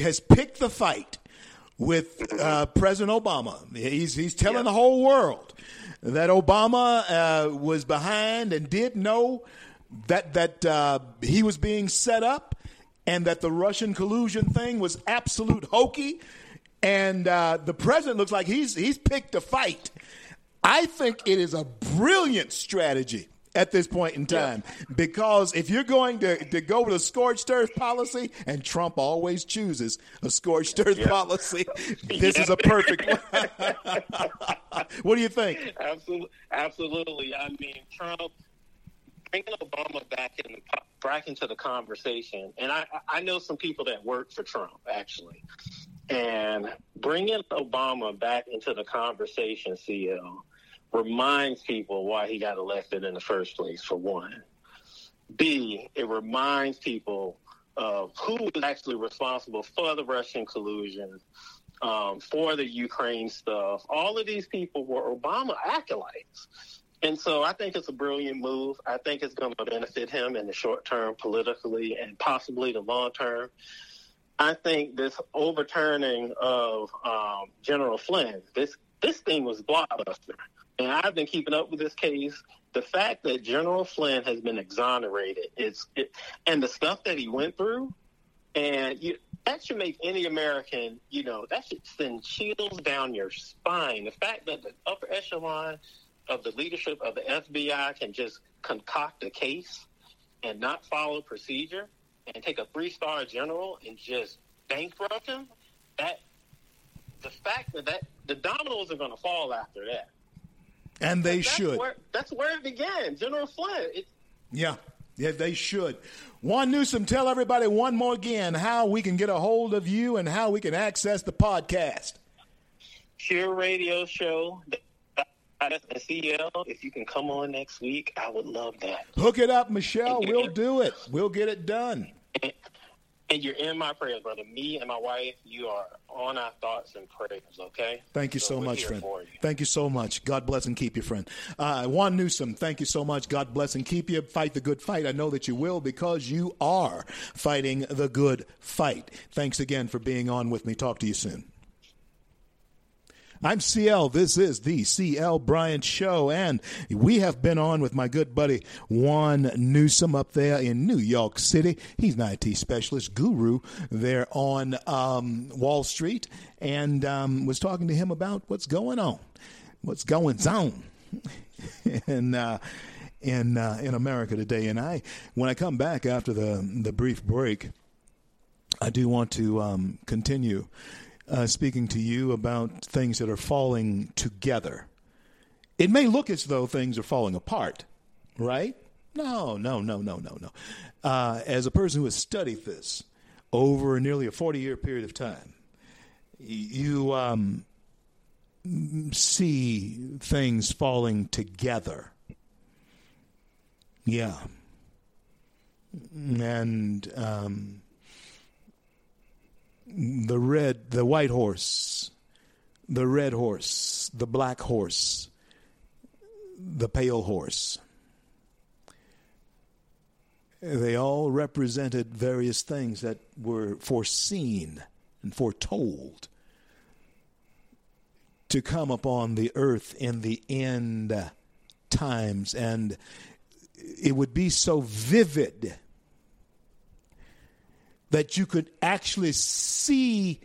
has picked the fight with uh, President Obama. He's he's telling Yeah. the whole world that Obama uh, was behind and did know that that uh, he was being set up, and that the Russian collusion thing was absolute hokey. And uh, the president looks like he's he's picked a fight. I think it is a brilliant strategy at this point in time because if you're going to, to go with a scorched earth policy, and Trump always chooses a scorched earth policy, this is a perfect one. what do you think? Absolutely, absolutely. I mean, Trump bringing Obama back in the, back into the conversation, and I I know some people that work for Trump actually, and bringing Obama back into the conversation, CL, reminds people why he got elected in the first place. For one, B, it reminds people of who was actually responsible for the Russian collusion, um, for the Ukraine stuff. All of these people were Obama acolytes. And so I think it's a brilliant move. I think it's going to benefit him in the short term politically and possibly the long term. I think this overturning of um, General Flynn, this this thing was blockbuster. And I've been keeping up with this case. The fact that General Flynn has been exonerated, it's it, and the stuff that he went through, and you, that should make any American, you know, that should send chills down your spine. The fact that the upper echelon of the leadership of the FBI can just concoct a case and not follow procedure and take a three star general and just bankrupt him, that the fact that, that the dominoes are going to fall after that. And they that's should. Where, that's where it began. General Flynn. It, yeah. Yeah, they should. Juan Newsom, tell everybody one more again how we can get a hold of you and how we can access the podcast. Pure Radio Show. CL, if you can come on next week, I would love that. Hook it up, Michelle. We'll do it. We'll get it done. And, you're in my prayers, brother. Me and my wife, you are on our thoughts and prayers, okay? Thank you so, we're much, friend. you. Thank you so much. God bless and keep you, friend. Uh, Juan Newsom, thank you so much. God bless and keep you. Fight the good fight. I know that you will because you are fighting the good fight. Thanks again for being on with me. Talk to you soon. I'm CL. This is the CL Bryant Show, and we have been on with my good buddy Juan Newsom up there in New York City. He's an IT specialist guru there on um, Wall Street, and um, was talking to him about what's going on, what's going on, and. Uh, in uh, in America today, and I, when I come back after the the brief break, I do want to um, continue uh, speaking to you about things that are falling together. It may look as though things are falling apart, right? No, no, no, no, no, no. Uh, as a person who has studied this over nearly a 40 year period of time, you um, see things falling together. Yeah. And um, the red, the white horse, the red horse, the black horse, the pale horse. They all represented various things that were foreseen and foretold to come upon the earth in the end times. And it would be so vivid that you could actually see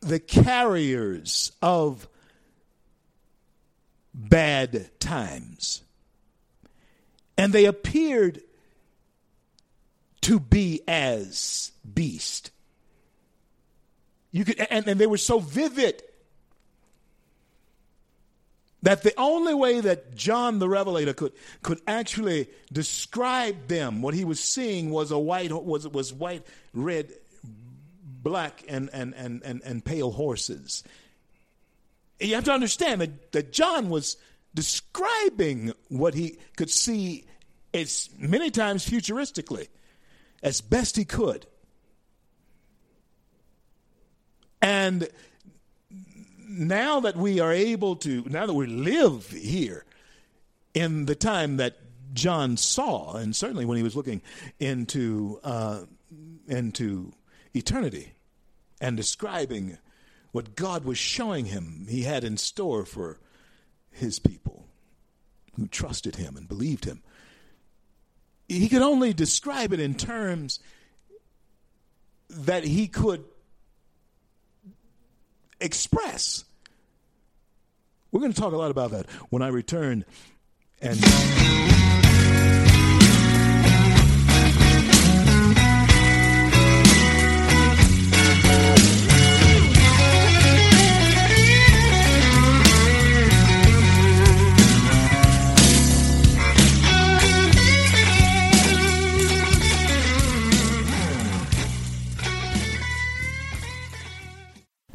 the carriers of bad times. And they appeared to be as beast. You could and, and they were so vivid that the only way that John the Revelator could could actually describe them, what he was seeing was a white was was white, red, black, and and and and, and pale horses. You have to understand that, that John was describing what he could see as many times futuristically, as best he could. And now that we are able to, now that we live here in the time that John saw, and certainly when he was looking into uh, into eternity and describing what God was showing him he had in store for his people who trusted him and believed him. He could only describe it in terms that he could express. We're going to talk a lot about that when I return. And.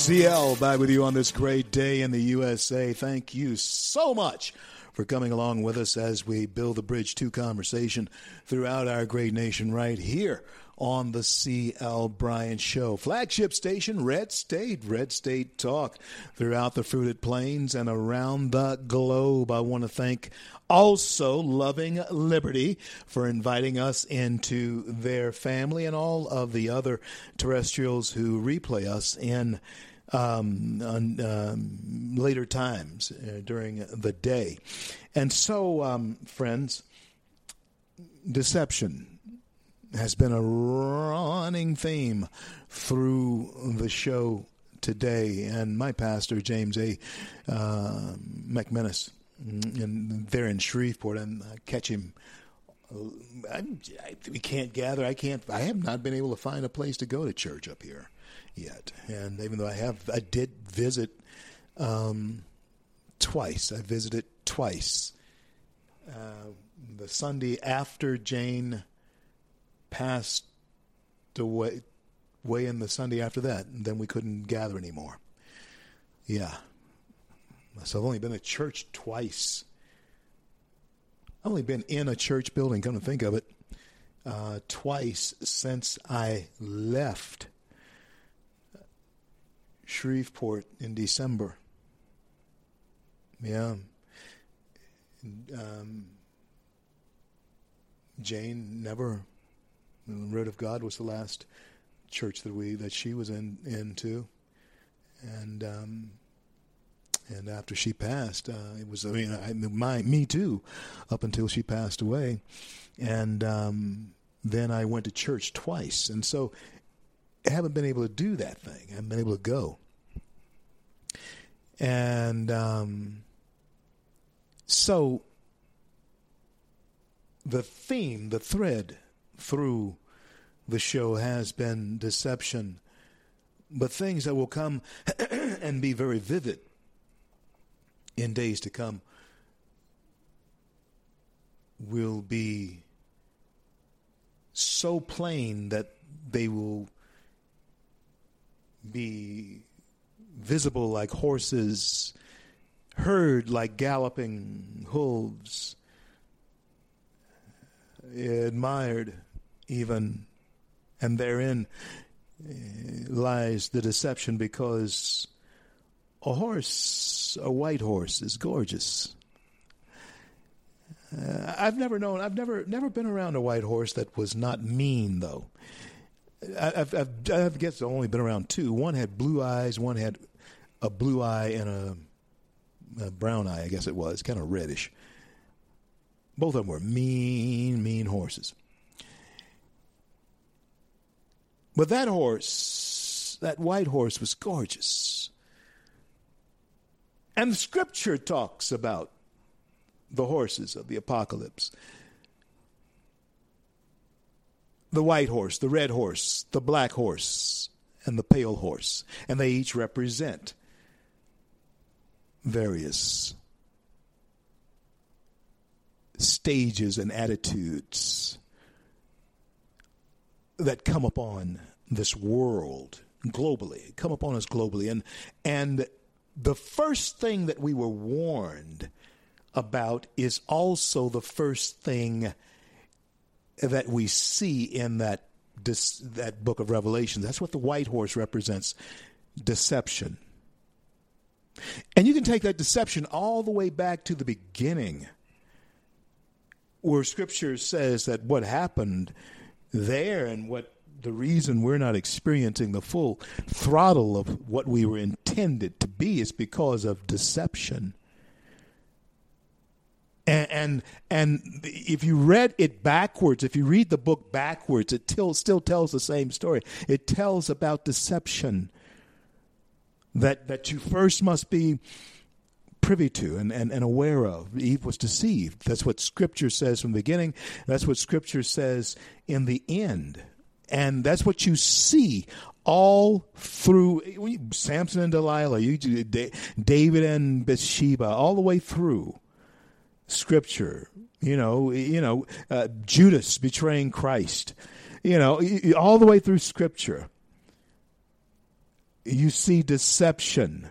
CL back with you on this great day in the USA. Thank you so much for coming along with us as we build the bridge to conversation throughout our great nation right here on the CL Bryant Show. Flagship station, Red State, Red State Talk throughout the fruited plains and around the globe. I want to thank also Loving Liberty for inviting us into their family and all of the other terrestrials who replay us in um, on um, later times uh, during the day. And so, um, friends, deception has been a running theme through the show today. And my pastor, James A. Uh, McManus, and they're in Shreveport, and I catch him. I, we can't gather. I can't. I have not been able to find a place to go to church up here yet. And even though I have, I did visit um, twice. I visited twice. Uh, the Sunday after Jane passed away, way in the Sunday after that, and then we couldn't gather anymore. Yeah. So I've only been at church twice. I've only been in a church building, come to think of it, uh, twice since I left Shreveport in December. Yeah. Um, Jane never. The Word of God was the last church that we that she was in into, and um, and after she passed, uh, it was I mean I, my me too, up until she passed away, and um, then I went to church twice, and so haven't been able to do that thing. I haven't been able to go. And um, so the theme, the thread through the show has been deception, but things that will come and be very vivid in days to come will be so plain that they will be visible like horses, heard like galloping hooves, admired even, and therein lies the deception because a horse, a white horse, is gorgeous. Uh, I've never known. I've never never been around a white horse that was not mean, though. I've, I've, I've guess only been around two. One had blue eyes. One had a blue eye and a, a brown eye. I guess it was kind of reddish. Both of them were mean, mean horses. But that horse, that white horse, was gorgeous. And Scripture talks about the horses of the apocalypse the white horse, the red horse, the black horse, and the pale horse. And they each represent various stages and attitudes that come upon this world globally, come upon us globally. And, and the first thing that we were warned about is also the first thing that we see in that this, that book of Revelation. That's what the white horse represents deception. And you can take that deception all the way back to the beginning, where Scripture says that what happened there and what the reason we're not experiencing the full throttle of what we were intended to be is because of deception. And, and and if you read it backwards, if you read the book backwards, it still still tells the same story. It tells about deception that that you first must be privy to and, and, and aware of. Eve was deceived. That's what Scripture says from the beginning. That's what Scripture says in the end. And that's what you see all through Samson and Delilah, you, David and Bathsheba, all the way through Scripture. You know, you know, uh, Judas betraying Christ. You know, all the way through Scripture, you see deception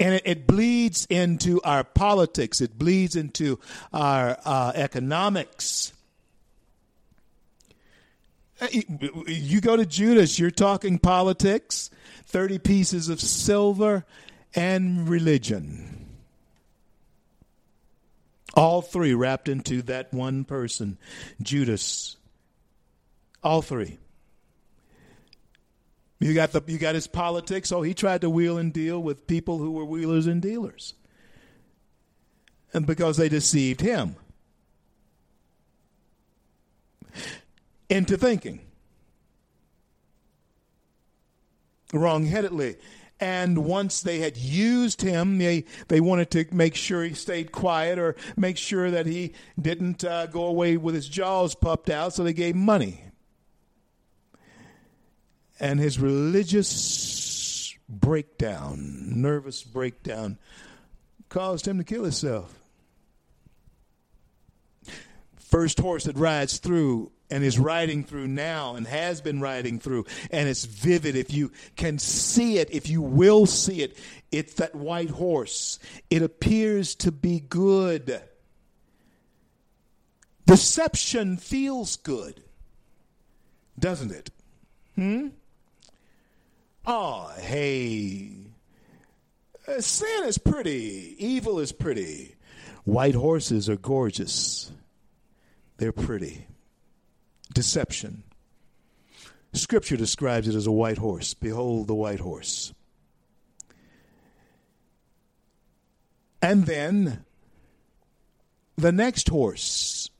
and it, it, bleeds into our politics. It bleeds into our uh, economics. Uh, you go to Judas, you're talking politics, 30 pieces of silver, and religion. All three wrapped into that one person, Judas. All three. You got the you got his politics. Oh, he tried to wheel and deal with people who were wheelers and dealers. And because they deceived him into thinking wrongheadedly. And once they had used him, they, they wanted to make sure he stayed quiet or make sure that he didn't uh, go away with his jaws puffed out, so they gave money and his religious breakdown, nervous breakdown, caused him to kill himself. First horse that rides through and is riding through now and has been riding through, and it's vivid. If you can see it, if you will see it, it's that white horse. It appears to be good. Deception feels good, doesn't it? Hmm? Oh, hey. Uh, sin is pretty. Evil is pretty. White horses are gorgeous. They're pretty. Deception. Scripture describes it as a white horse. Behold the white horse. And then the next horse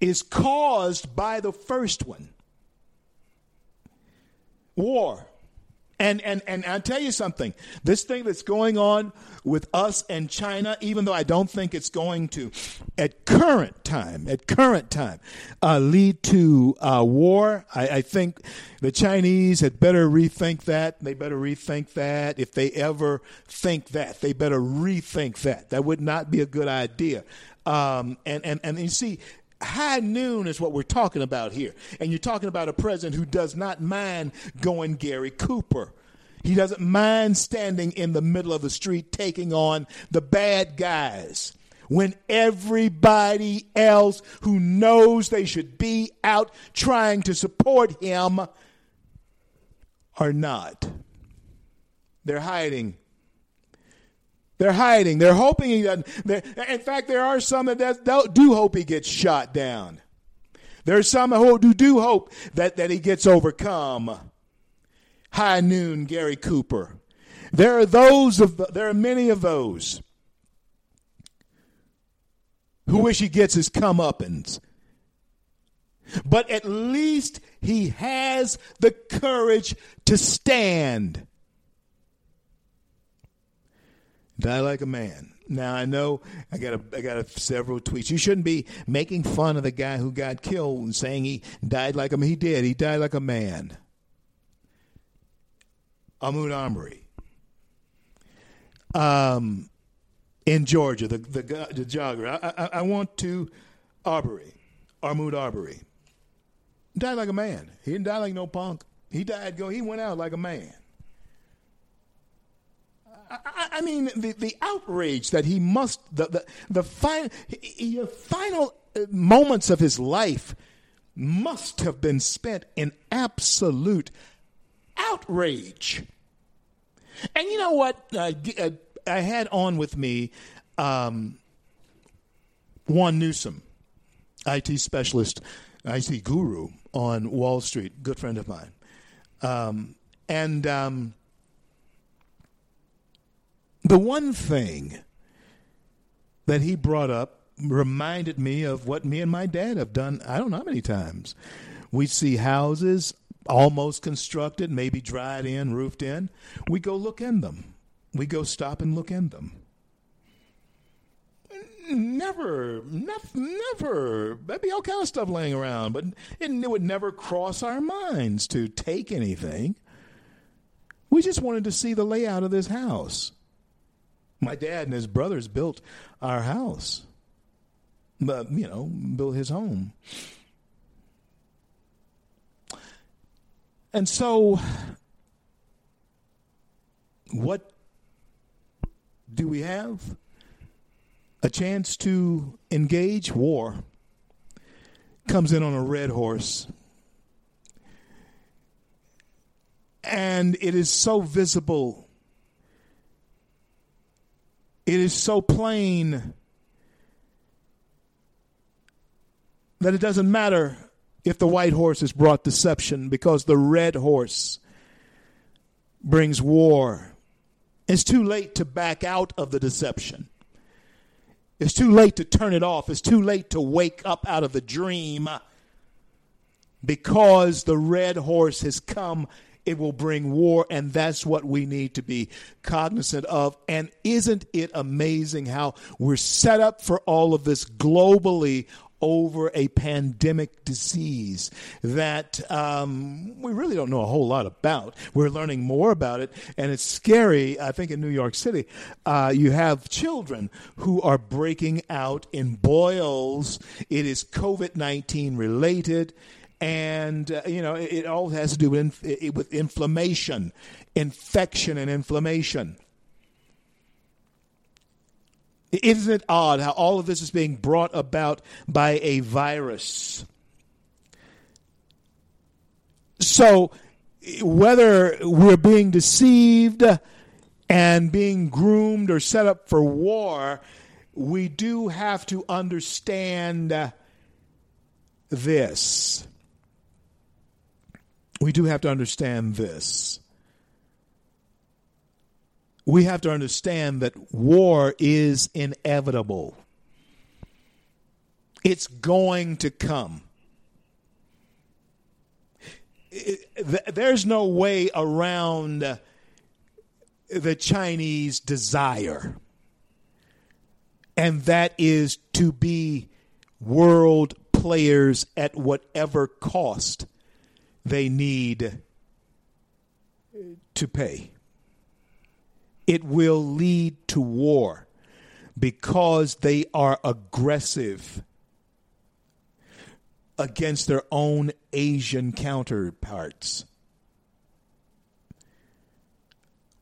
is caused by the first one war. And, and, and I'll tell you something. This thing that's going on with us and China, even though I don't think it's going to, at current time, at current time, uh, lead to uh, war, I, I think the Chinese had better rethink that. They better rethink that. If they ever think that, they better rethink that. That would not be a good idea. Um, and, and, and you see, high noon is what we're talking about here. And you're talking about a president who does not mind going Gary Cooper. He doesn't mind standing in the middle of the street taking on the bad guys when everybody else who knows they should be out trying to support him are not. They're hiding they're hiding. They're hoping he doesn't. In fact, there are some that do hope he gets shot down. There are some who do hope that, that he gets overcome. High noon, Gary Cooper. There are those of there are many of those who wish he gets his comeuppance. But at least he has the courage to stand. Die like a man. Now I know I got a, I got a, several tweets. You shouldn't be making fun of the guy who got killed and saying he died like a man. He did. He died like a man. Ahmaud Arbery. Um, in Georgia, the the, the jogger. I, I, I want to Arbery, Ahmaud Arbery. Died like a man. He didn't die like no punk. He died. Go. He went out like a man. I, I mean, the, the outrage that he must, the, the, the final, final uh, moments of his life must have been spent in absolute outrage. And you know what? Uh, uh, I had on with me um, Juan Newsom. IT specialist, IT guru on Wall Street, good friend of mine. Um, and um, the one thing that he brought up reminded me of what me and my dad have done, I don't know how many times. We see houses almost constructed, maybe dried in, roofed in. We go look in them. We go stop and look in them. Never, never, never. There'd be all kind of stuff laying around, but it, it would never cross our minds to take anything. We just wanted to see the layout of this house. My dad and his brothers built our house, but you know, built his home. And so, what do we have? A chance to engage war. Comes in on a red horse. And it is so visible. It is so plain that it doesn't matter if the white horse has brought deception because the red horse brings war. It's too late to back out of the deception. It's too late to turn it off. It's too late to wake up out of the dream because the red horse has come. It will bring war, and that's what we need to be cognizant of. And isn't it amazing how we're set up for all of this globally over a pandemic disease that um, we really don't know a whole lot about. We're learning more about it, and it's scary. I think in New York City, uh, you have children who are breaking out in boils. It is COVID 19 related. And uh, you know it, it, all has to do with, with inflammation, infection, and inflammation. Isn't it odd how all of this is being brought about by a virus? So, whether we're being deceived and being groomed or set up for war, we do have to understand this. We do have to understand this we have to understand that war is inevitable. It's going to come. there's no way around the Chinese desire, and that is to be world players at whatever cost they need to pay it will lead to war because they are aggressive against their own Asian counterparts.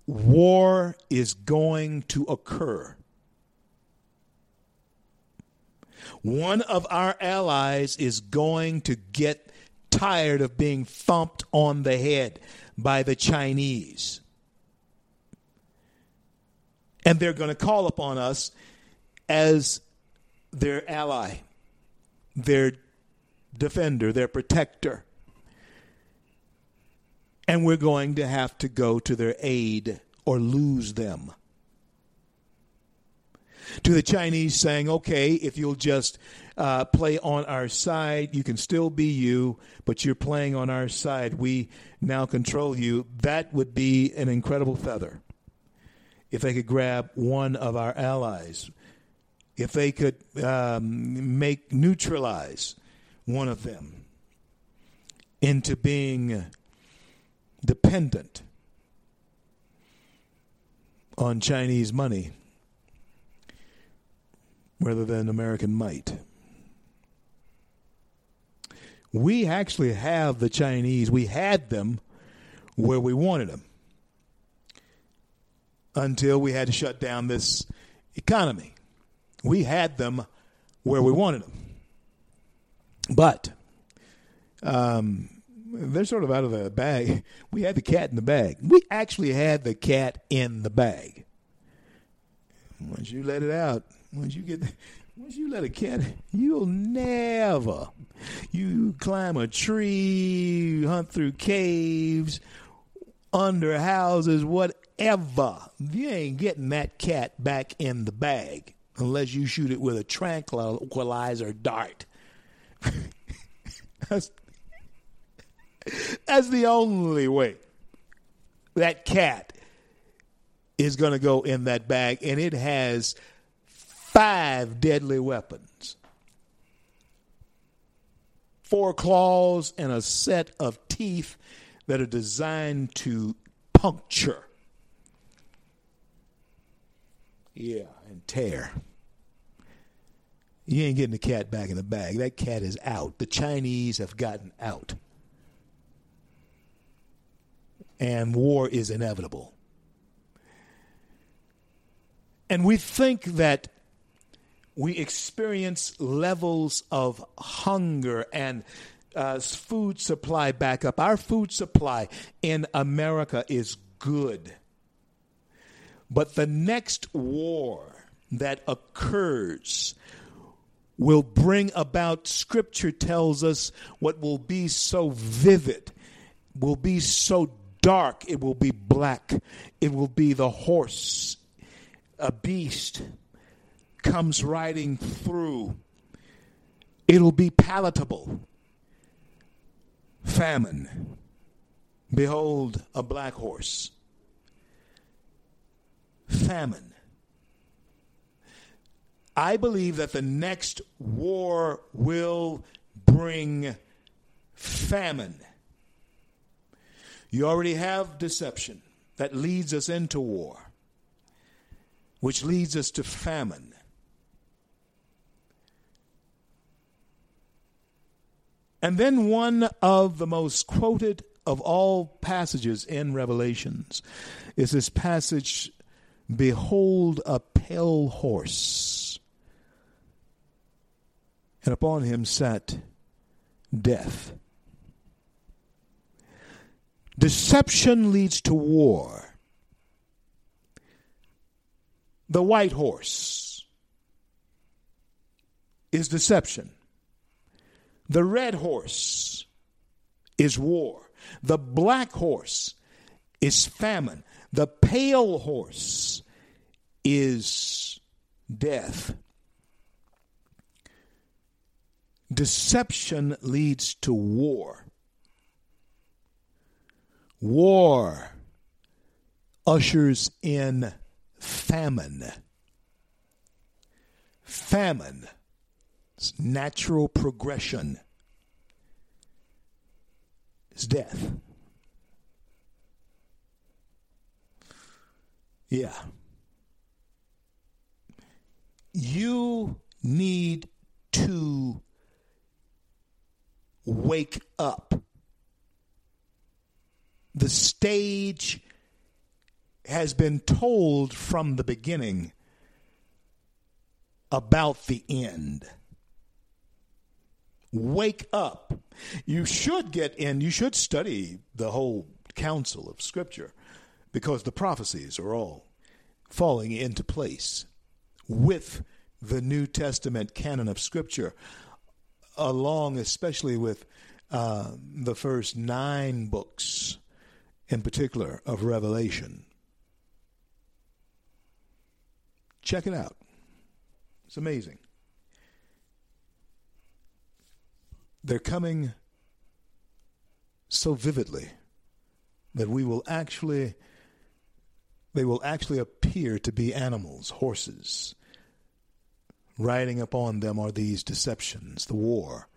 War is going to occur. One of our allies is going to get tired of being thumped on the head by the Chinese and they're going to call upon us as their ally, their defender, their protector. And we're going to have to go to their aid or lose them. To the Chinese saying, okay, if you'll just uh, play on our side, you can still be you, but you're playing on our side. We now control you. That would be an incredible feather if they could grab one of our allies, if they could um, make neutralize one of them into being dependent on Chinese money rather than American might. We actually have the Chinese, we had them where we wanted them until we had to shut down this economy. We had them where we wanted them. But um, they're sort of out of the bag. We had the cat in the bag. We actually had the cat in the bag. Once you let it out, once you get Once you let a cat, you'll never. You climb a tree, hunt through caves, under houses, whatever. You ain't getting that cat back in the bag unless you shoot it with a tranquilizer dart. that's, that's the only way that cat is going to go in that bag, and it has five deadly weapons four claws and a set of teeth that are designed to puncture. Yeah, and tear. You ain't getting the cat back in the bag. That cat is out. The Chinese have gotten out. And war is inevitable. And we think that we experience levels of hunger and uh, food supply backup. Our food supply in America is good. But the next war that occurs will bring about, Scripture tells us, what will be so vivid, will be so dark, it will be black, it will be the horse, a beast comes riding through. It'll be palatable. Famine. Behold, a black horse. Famine. I believe that the next war will bring famine. You already have deception that leads us into war, which leads us to famine. And then one of the most quoted of all passages in Revelations is this passage Behold a pale horse, and upon him sat death. Deception leads to war. The white horse is deception. The red horse is war. The black horse is famine. The pale horse is death. Deception leads to war. War ushers in famine. Famine natural progression is death. Yeah. You need to wake up. The stage has been told from the beginning about the end wake up. You should get in, you should study the whole counsel of Scripture because the prophecies are all falling into place with the New Testament canon of Scripture, along especially with uh, the first nine books, in particular, of Revelation. Check it out. It's amazing. They're coming so vividly that we will actually they will actually appear to be animals, horses. Riding upon them are these deceptions, the war,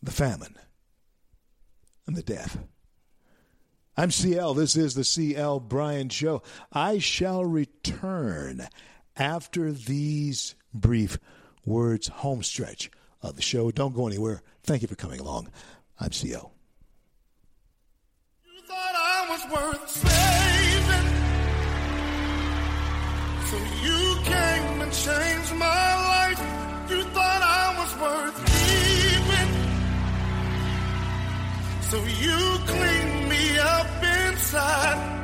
the famine, and the death. I'm CL. This is the CL Bryant Show. I shall return after these brief words home stretch of the show. Don't go anywhere. Thank you for coming along. I'm CO. You thought I was worth saving. So you came and changed my life. You thought I was worth keeping. So you cleaned me up inside.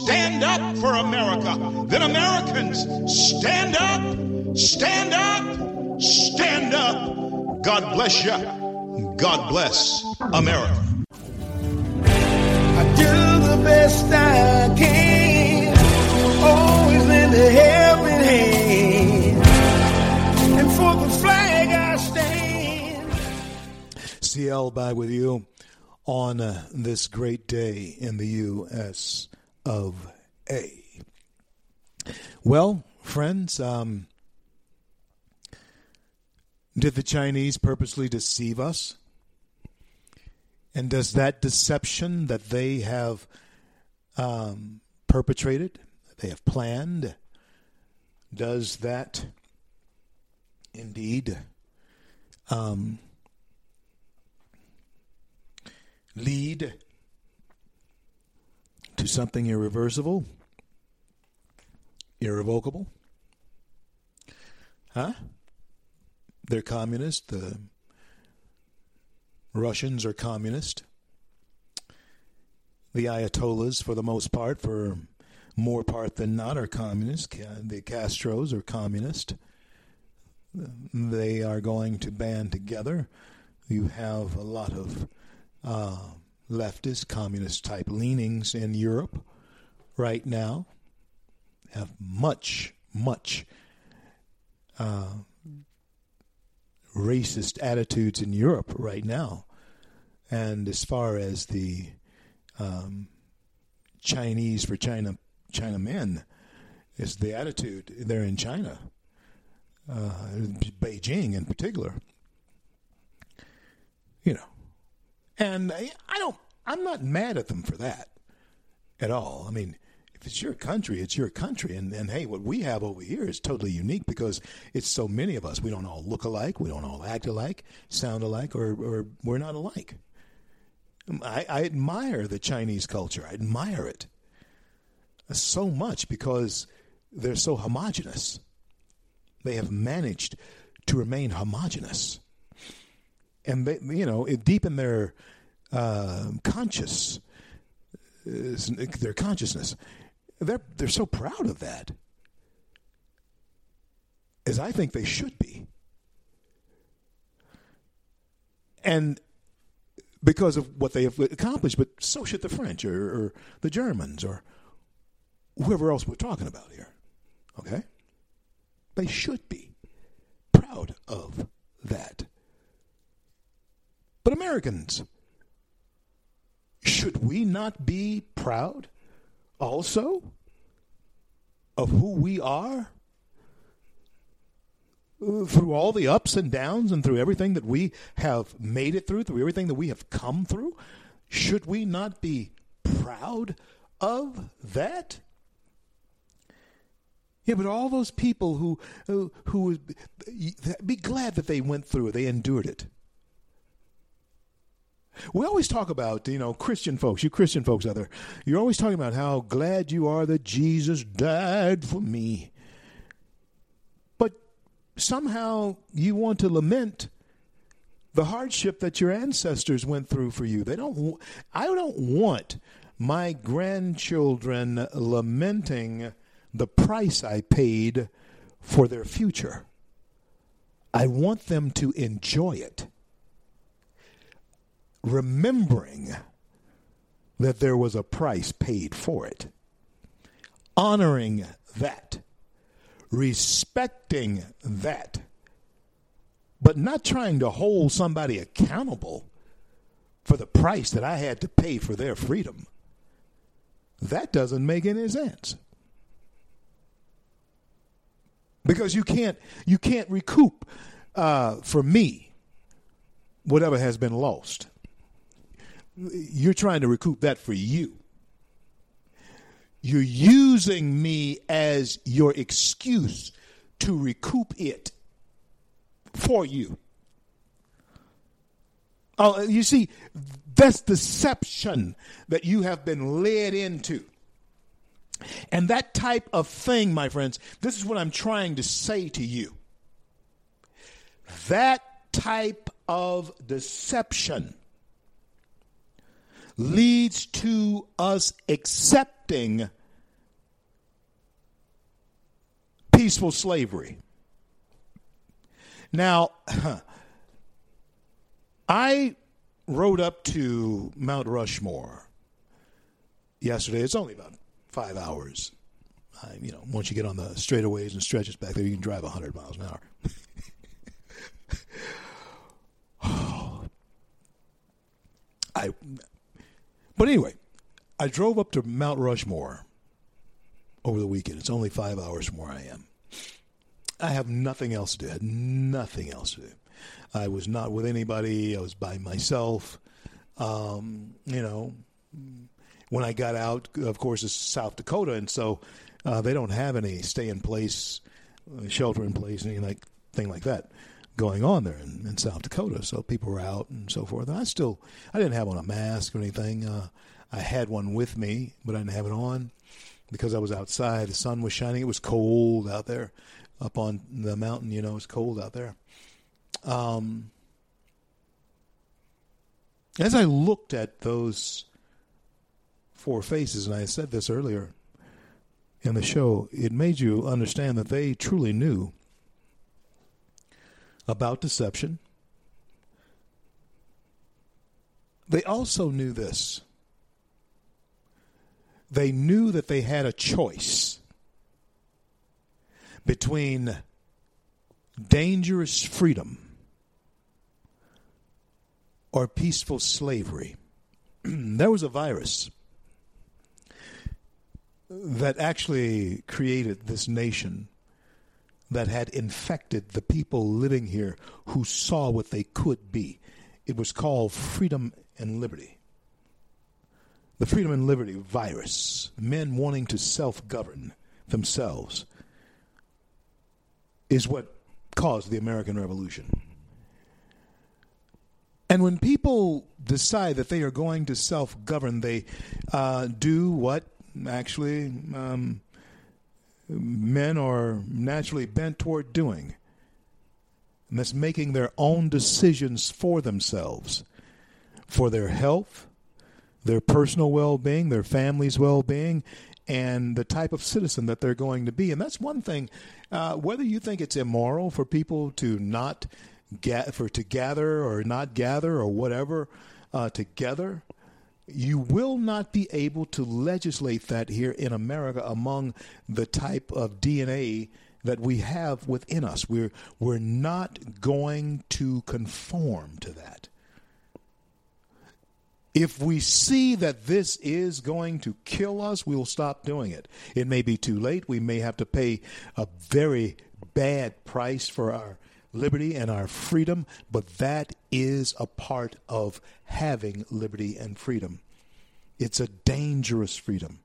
Stand up for America. Then Americans, stand up, stand up, stand up. God bless you. God bless America. I do the best I can, always in the helping hand, and for the flag I stand. CL back with you on uh, this great day in the U.S. of A. Well, friends, um, did the Chinese purposely deceive us? And does that deception that they have um, perpetrated, they have planned, does that indeed um, lead to something irreversible, irrevocable? Huh? They're communist. The Russians are communist. The Ayatollahs, for the most part, for more part than not, are communist. The Castros are communist. They are going to band together. You have a lot of uh, leftist, communist type leanings in Europe right now. Have much, much uh, racist attitudes in Europe right now. And as far as the um, Chinese for China, China men, is the attitude there in China, uh, Beijing in particular. You know, and I don't, I'm not mad at them for that at all. I mean, if it's your country, it's your country. And, and hey, what we have over here is totally unique because it's so many of us. We don't all look alike, we don't all act alike, sound alike, or, or we're not alike. I, I admire the Chinese culture, I admire it so much because they're so homogenous. They have managed to remain homogenous. And they, you know, deep in their uh, conscious, their consciousness, they're they're so proud of that, as I think they should be, and because of what they have accomplished. But so should the French or, or the Germans or whoever else we're talking about here. Okay, they should be proud of that. But Americans, should we not be proud also of who we are? Through all the ups and downs and through everything that we have made it through, through everything that we have come through, should we not be proud of that? Yeah, but all those people who who, who be glad that they went through it, they endured it. We always talk about, you know, Christian folks, you Christian folks out there, you're always talking about how glad you are that Jesus died for me. But somehow you want to lament the hardship that your ancestors went through for you. They don't I don't want my grandchildren lamenting the price I paid for their future. I want them to enjoy it remembering that there was a price paid for it, honoring that, respecting that, but not trying to hold somebody accountable for the price that I had to pay for their freedom. That doesn't make any sense. Because you can't you can't recoup uh, for me whatever has been lost you're trying to recoup that for you. You're using me as your excuse to recoup it for you. Oh, you see, that's deception that you have been led into. And that type of thing, my friends, this is what I'm trying to say to you. That type of deception leads to us accepting peaceful slavery. Now, I rode up to Mount Rushmore yesterday. It's only about five hours. I, you know, once you get on the straightaways and stretches back there, you can drive 100 miles an hour. I, but anyway, I drove up to Mount Rushmore over the weekend. It's only five hours from where I am. I have nothing else to do. I had nothing else to do. I was not with anybody. I was by myself. Um, you know, when I got out, of course, it's South Dakota, and so uh, they don't have any stay in place, uh, shelter in place, anything like thing like that going on there in, in, South Dakota. So people were out and so forth. And I still, I didn't have on a mask or anything. Uh, I had one with me, but I didn't have it on because I was outside. The sun was shining. It was cold out there, up on the mountain. You know, it's cold out there. Um, as I looked at those four faces, and I said this earlier in the show, it made you understand that they truly knew about deception. They also knew this. They knew that they had a choice between dangerous freedom or peaceful slavery. there was a virus that actually created this nation that had infected the people living here who saw what they could be. It was called freedom and liberty. The freedom and liberty virus, men wanting to self govern themselves, is what caused the American Revolution. And when people decide that they are going to self govern, they uh, do what actually um, men are naturally bent toward doing. And that's making their own decisions for themselves, for their health, their personal well being, their family's well being, and the type of citizen that they're going to be. And that's one thing. Uh, whether you think it's immoral for people to not get for to gather or not gather or whatever uh, together, you will not be able to legislate that here in America among the type of DNA that we have within us. We're we're not going to conform to that. If we see that this is going to kill us, we will stop doing it. It may be too late. We may have to pay a very bad price for our liberty and our freedom, but that is a part of having liberty and freedom. It's a dangerous freedom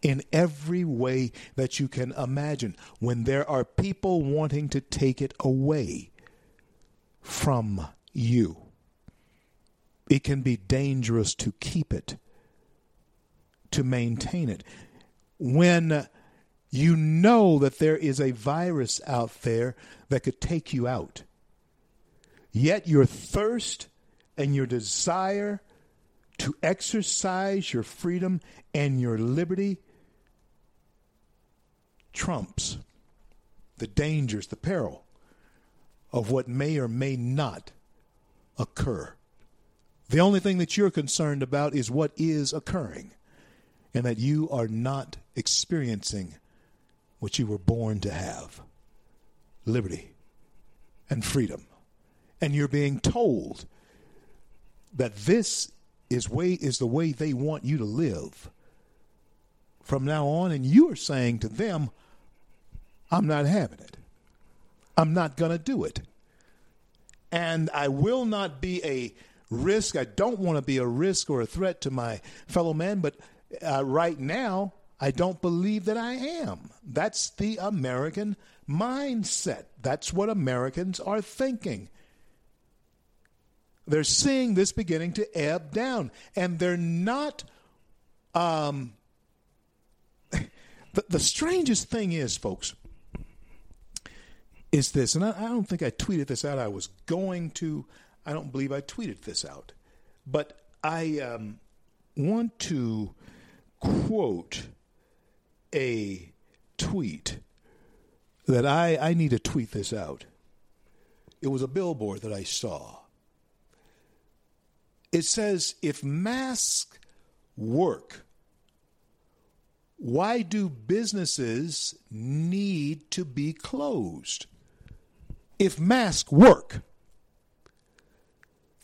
in every way that you can imagine when there are people wanting to take it away from you. It can be dangerous to keep it, to maintain it. When you know that there is a virus out there that could take you out. Yet your thirst and your desire to exercise your freedom and your liberty trumps the dangers, the peril of what may or may not occur. The only thing that you're concerned about is what is occurring and that you are not experiencing what you were born to have liberty and freedom. And you're being told that this is way is the way they want you to live from now on and you are saying to them I'm not having it. I'm not going to do it. And I will not be a risk. I don't want to be a risk or a threat to my fellow man, but uh, right now I don't believe that I am. That's the American mindset. That's what Americans are thinking. They're seeing this beginning to ebb down, and they're not. Um, the, the strangest thing is, folks, is this, and I, I don't think I tweeted this out. I was going to. I don't believe I tweeted this out, but I um, want to quote a tweet that I, I need to tweet this out. It was a billboard that I saw. It says, if masks work, why do businesses need to be closed? If masks work,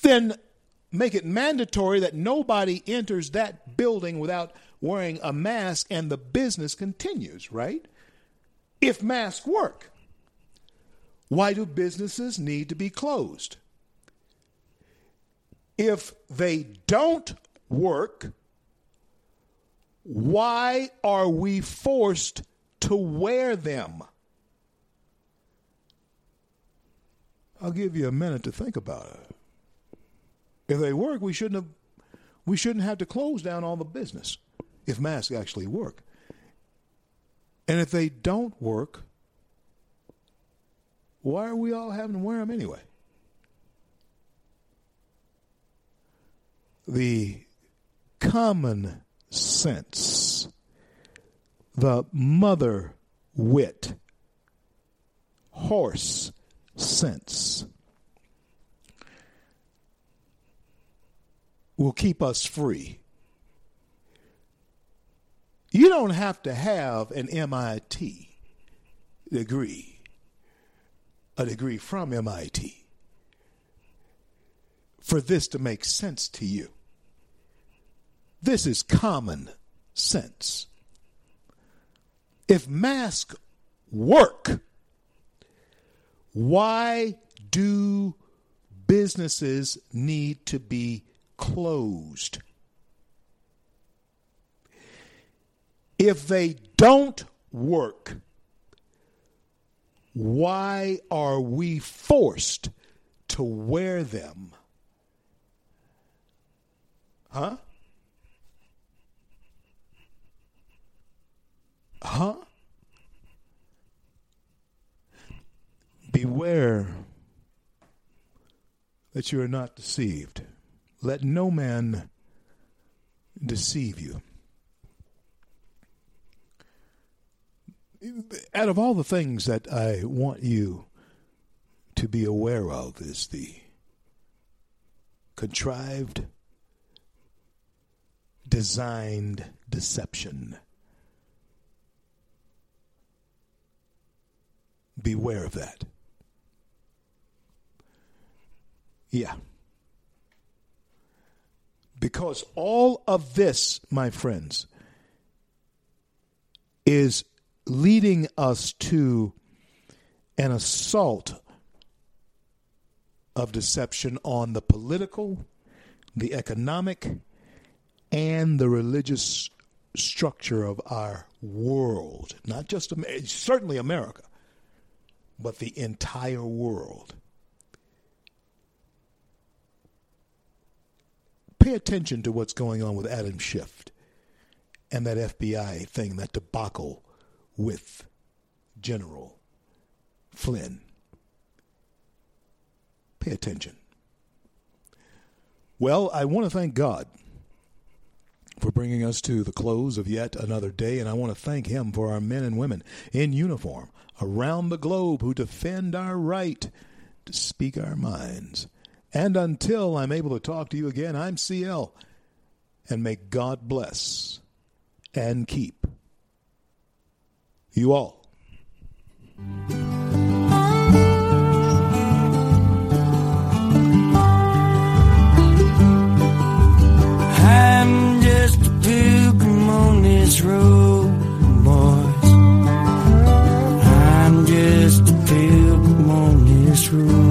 then make it mandatory that nobody enters that building without wearing a mask and the business continues, right? If masks work, why do businesses need to be closed? If they don't work, why are we forced to wear them? I'll give you a minute to think about it. If they work, we shouldn't have we shouldn't have to close down all the business if masks actually work. And if they don't work, why are we all having to wear them anyway? The common sense, the mother wit, horse sense will keep us free. You don't have to have an MIT degree, a degree from MIT, for this to make sense to you. This is common sense. If masks work, why do businesses need to be closed. If they don't work, why are we forced to wear them? Huh? Huh? Beware that you are not deceived. Let no man deceive you. Out of all the things that I want you to be aware of is the contrived, designed deception. Beware of that. Yeah. Because all of this, my friends, is leading us to an assault of deception on the political, the economic, and the religious structure of our world. Not just certainly America, but the entire world. pay attention to what's going on with Adam Schiff and that FBI thing, that debacle with General Flynn. Pay attention. Well, I want to thank God for bringing us to the close of yet another day, and I want to thank Him for our men and women in uniform around the globe who defend our right to speak our minds and until I'm able to talk to you again, I'm CL. And may God bless and keep you all. I'm just a pilgrim on this road, boys. I'm just a pilgrim on this road.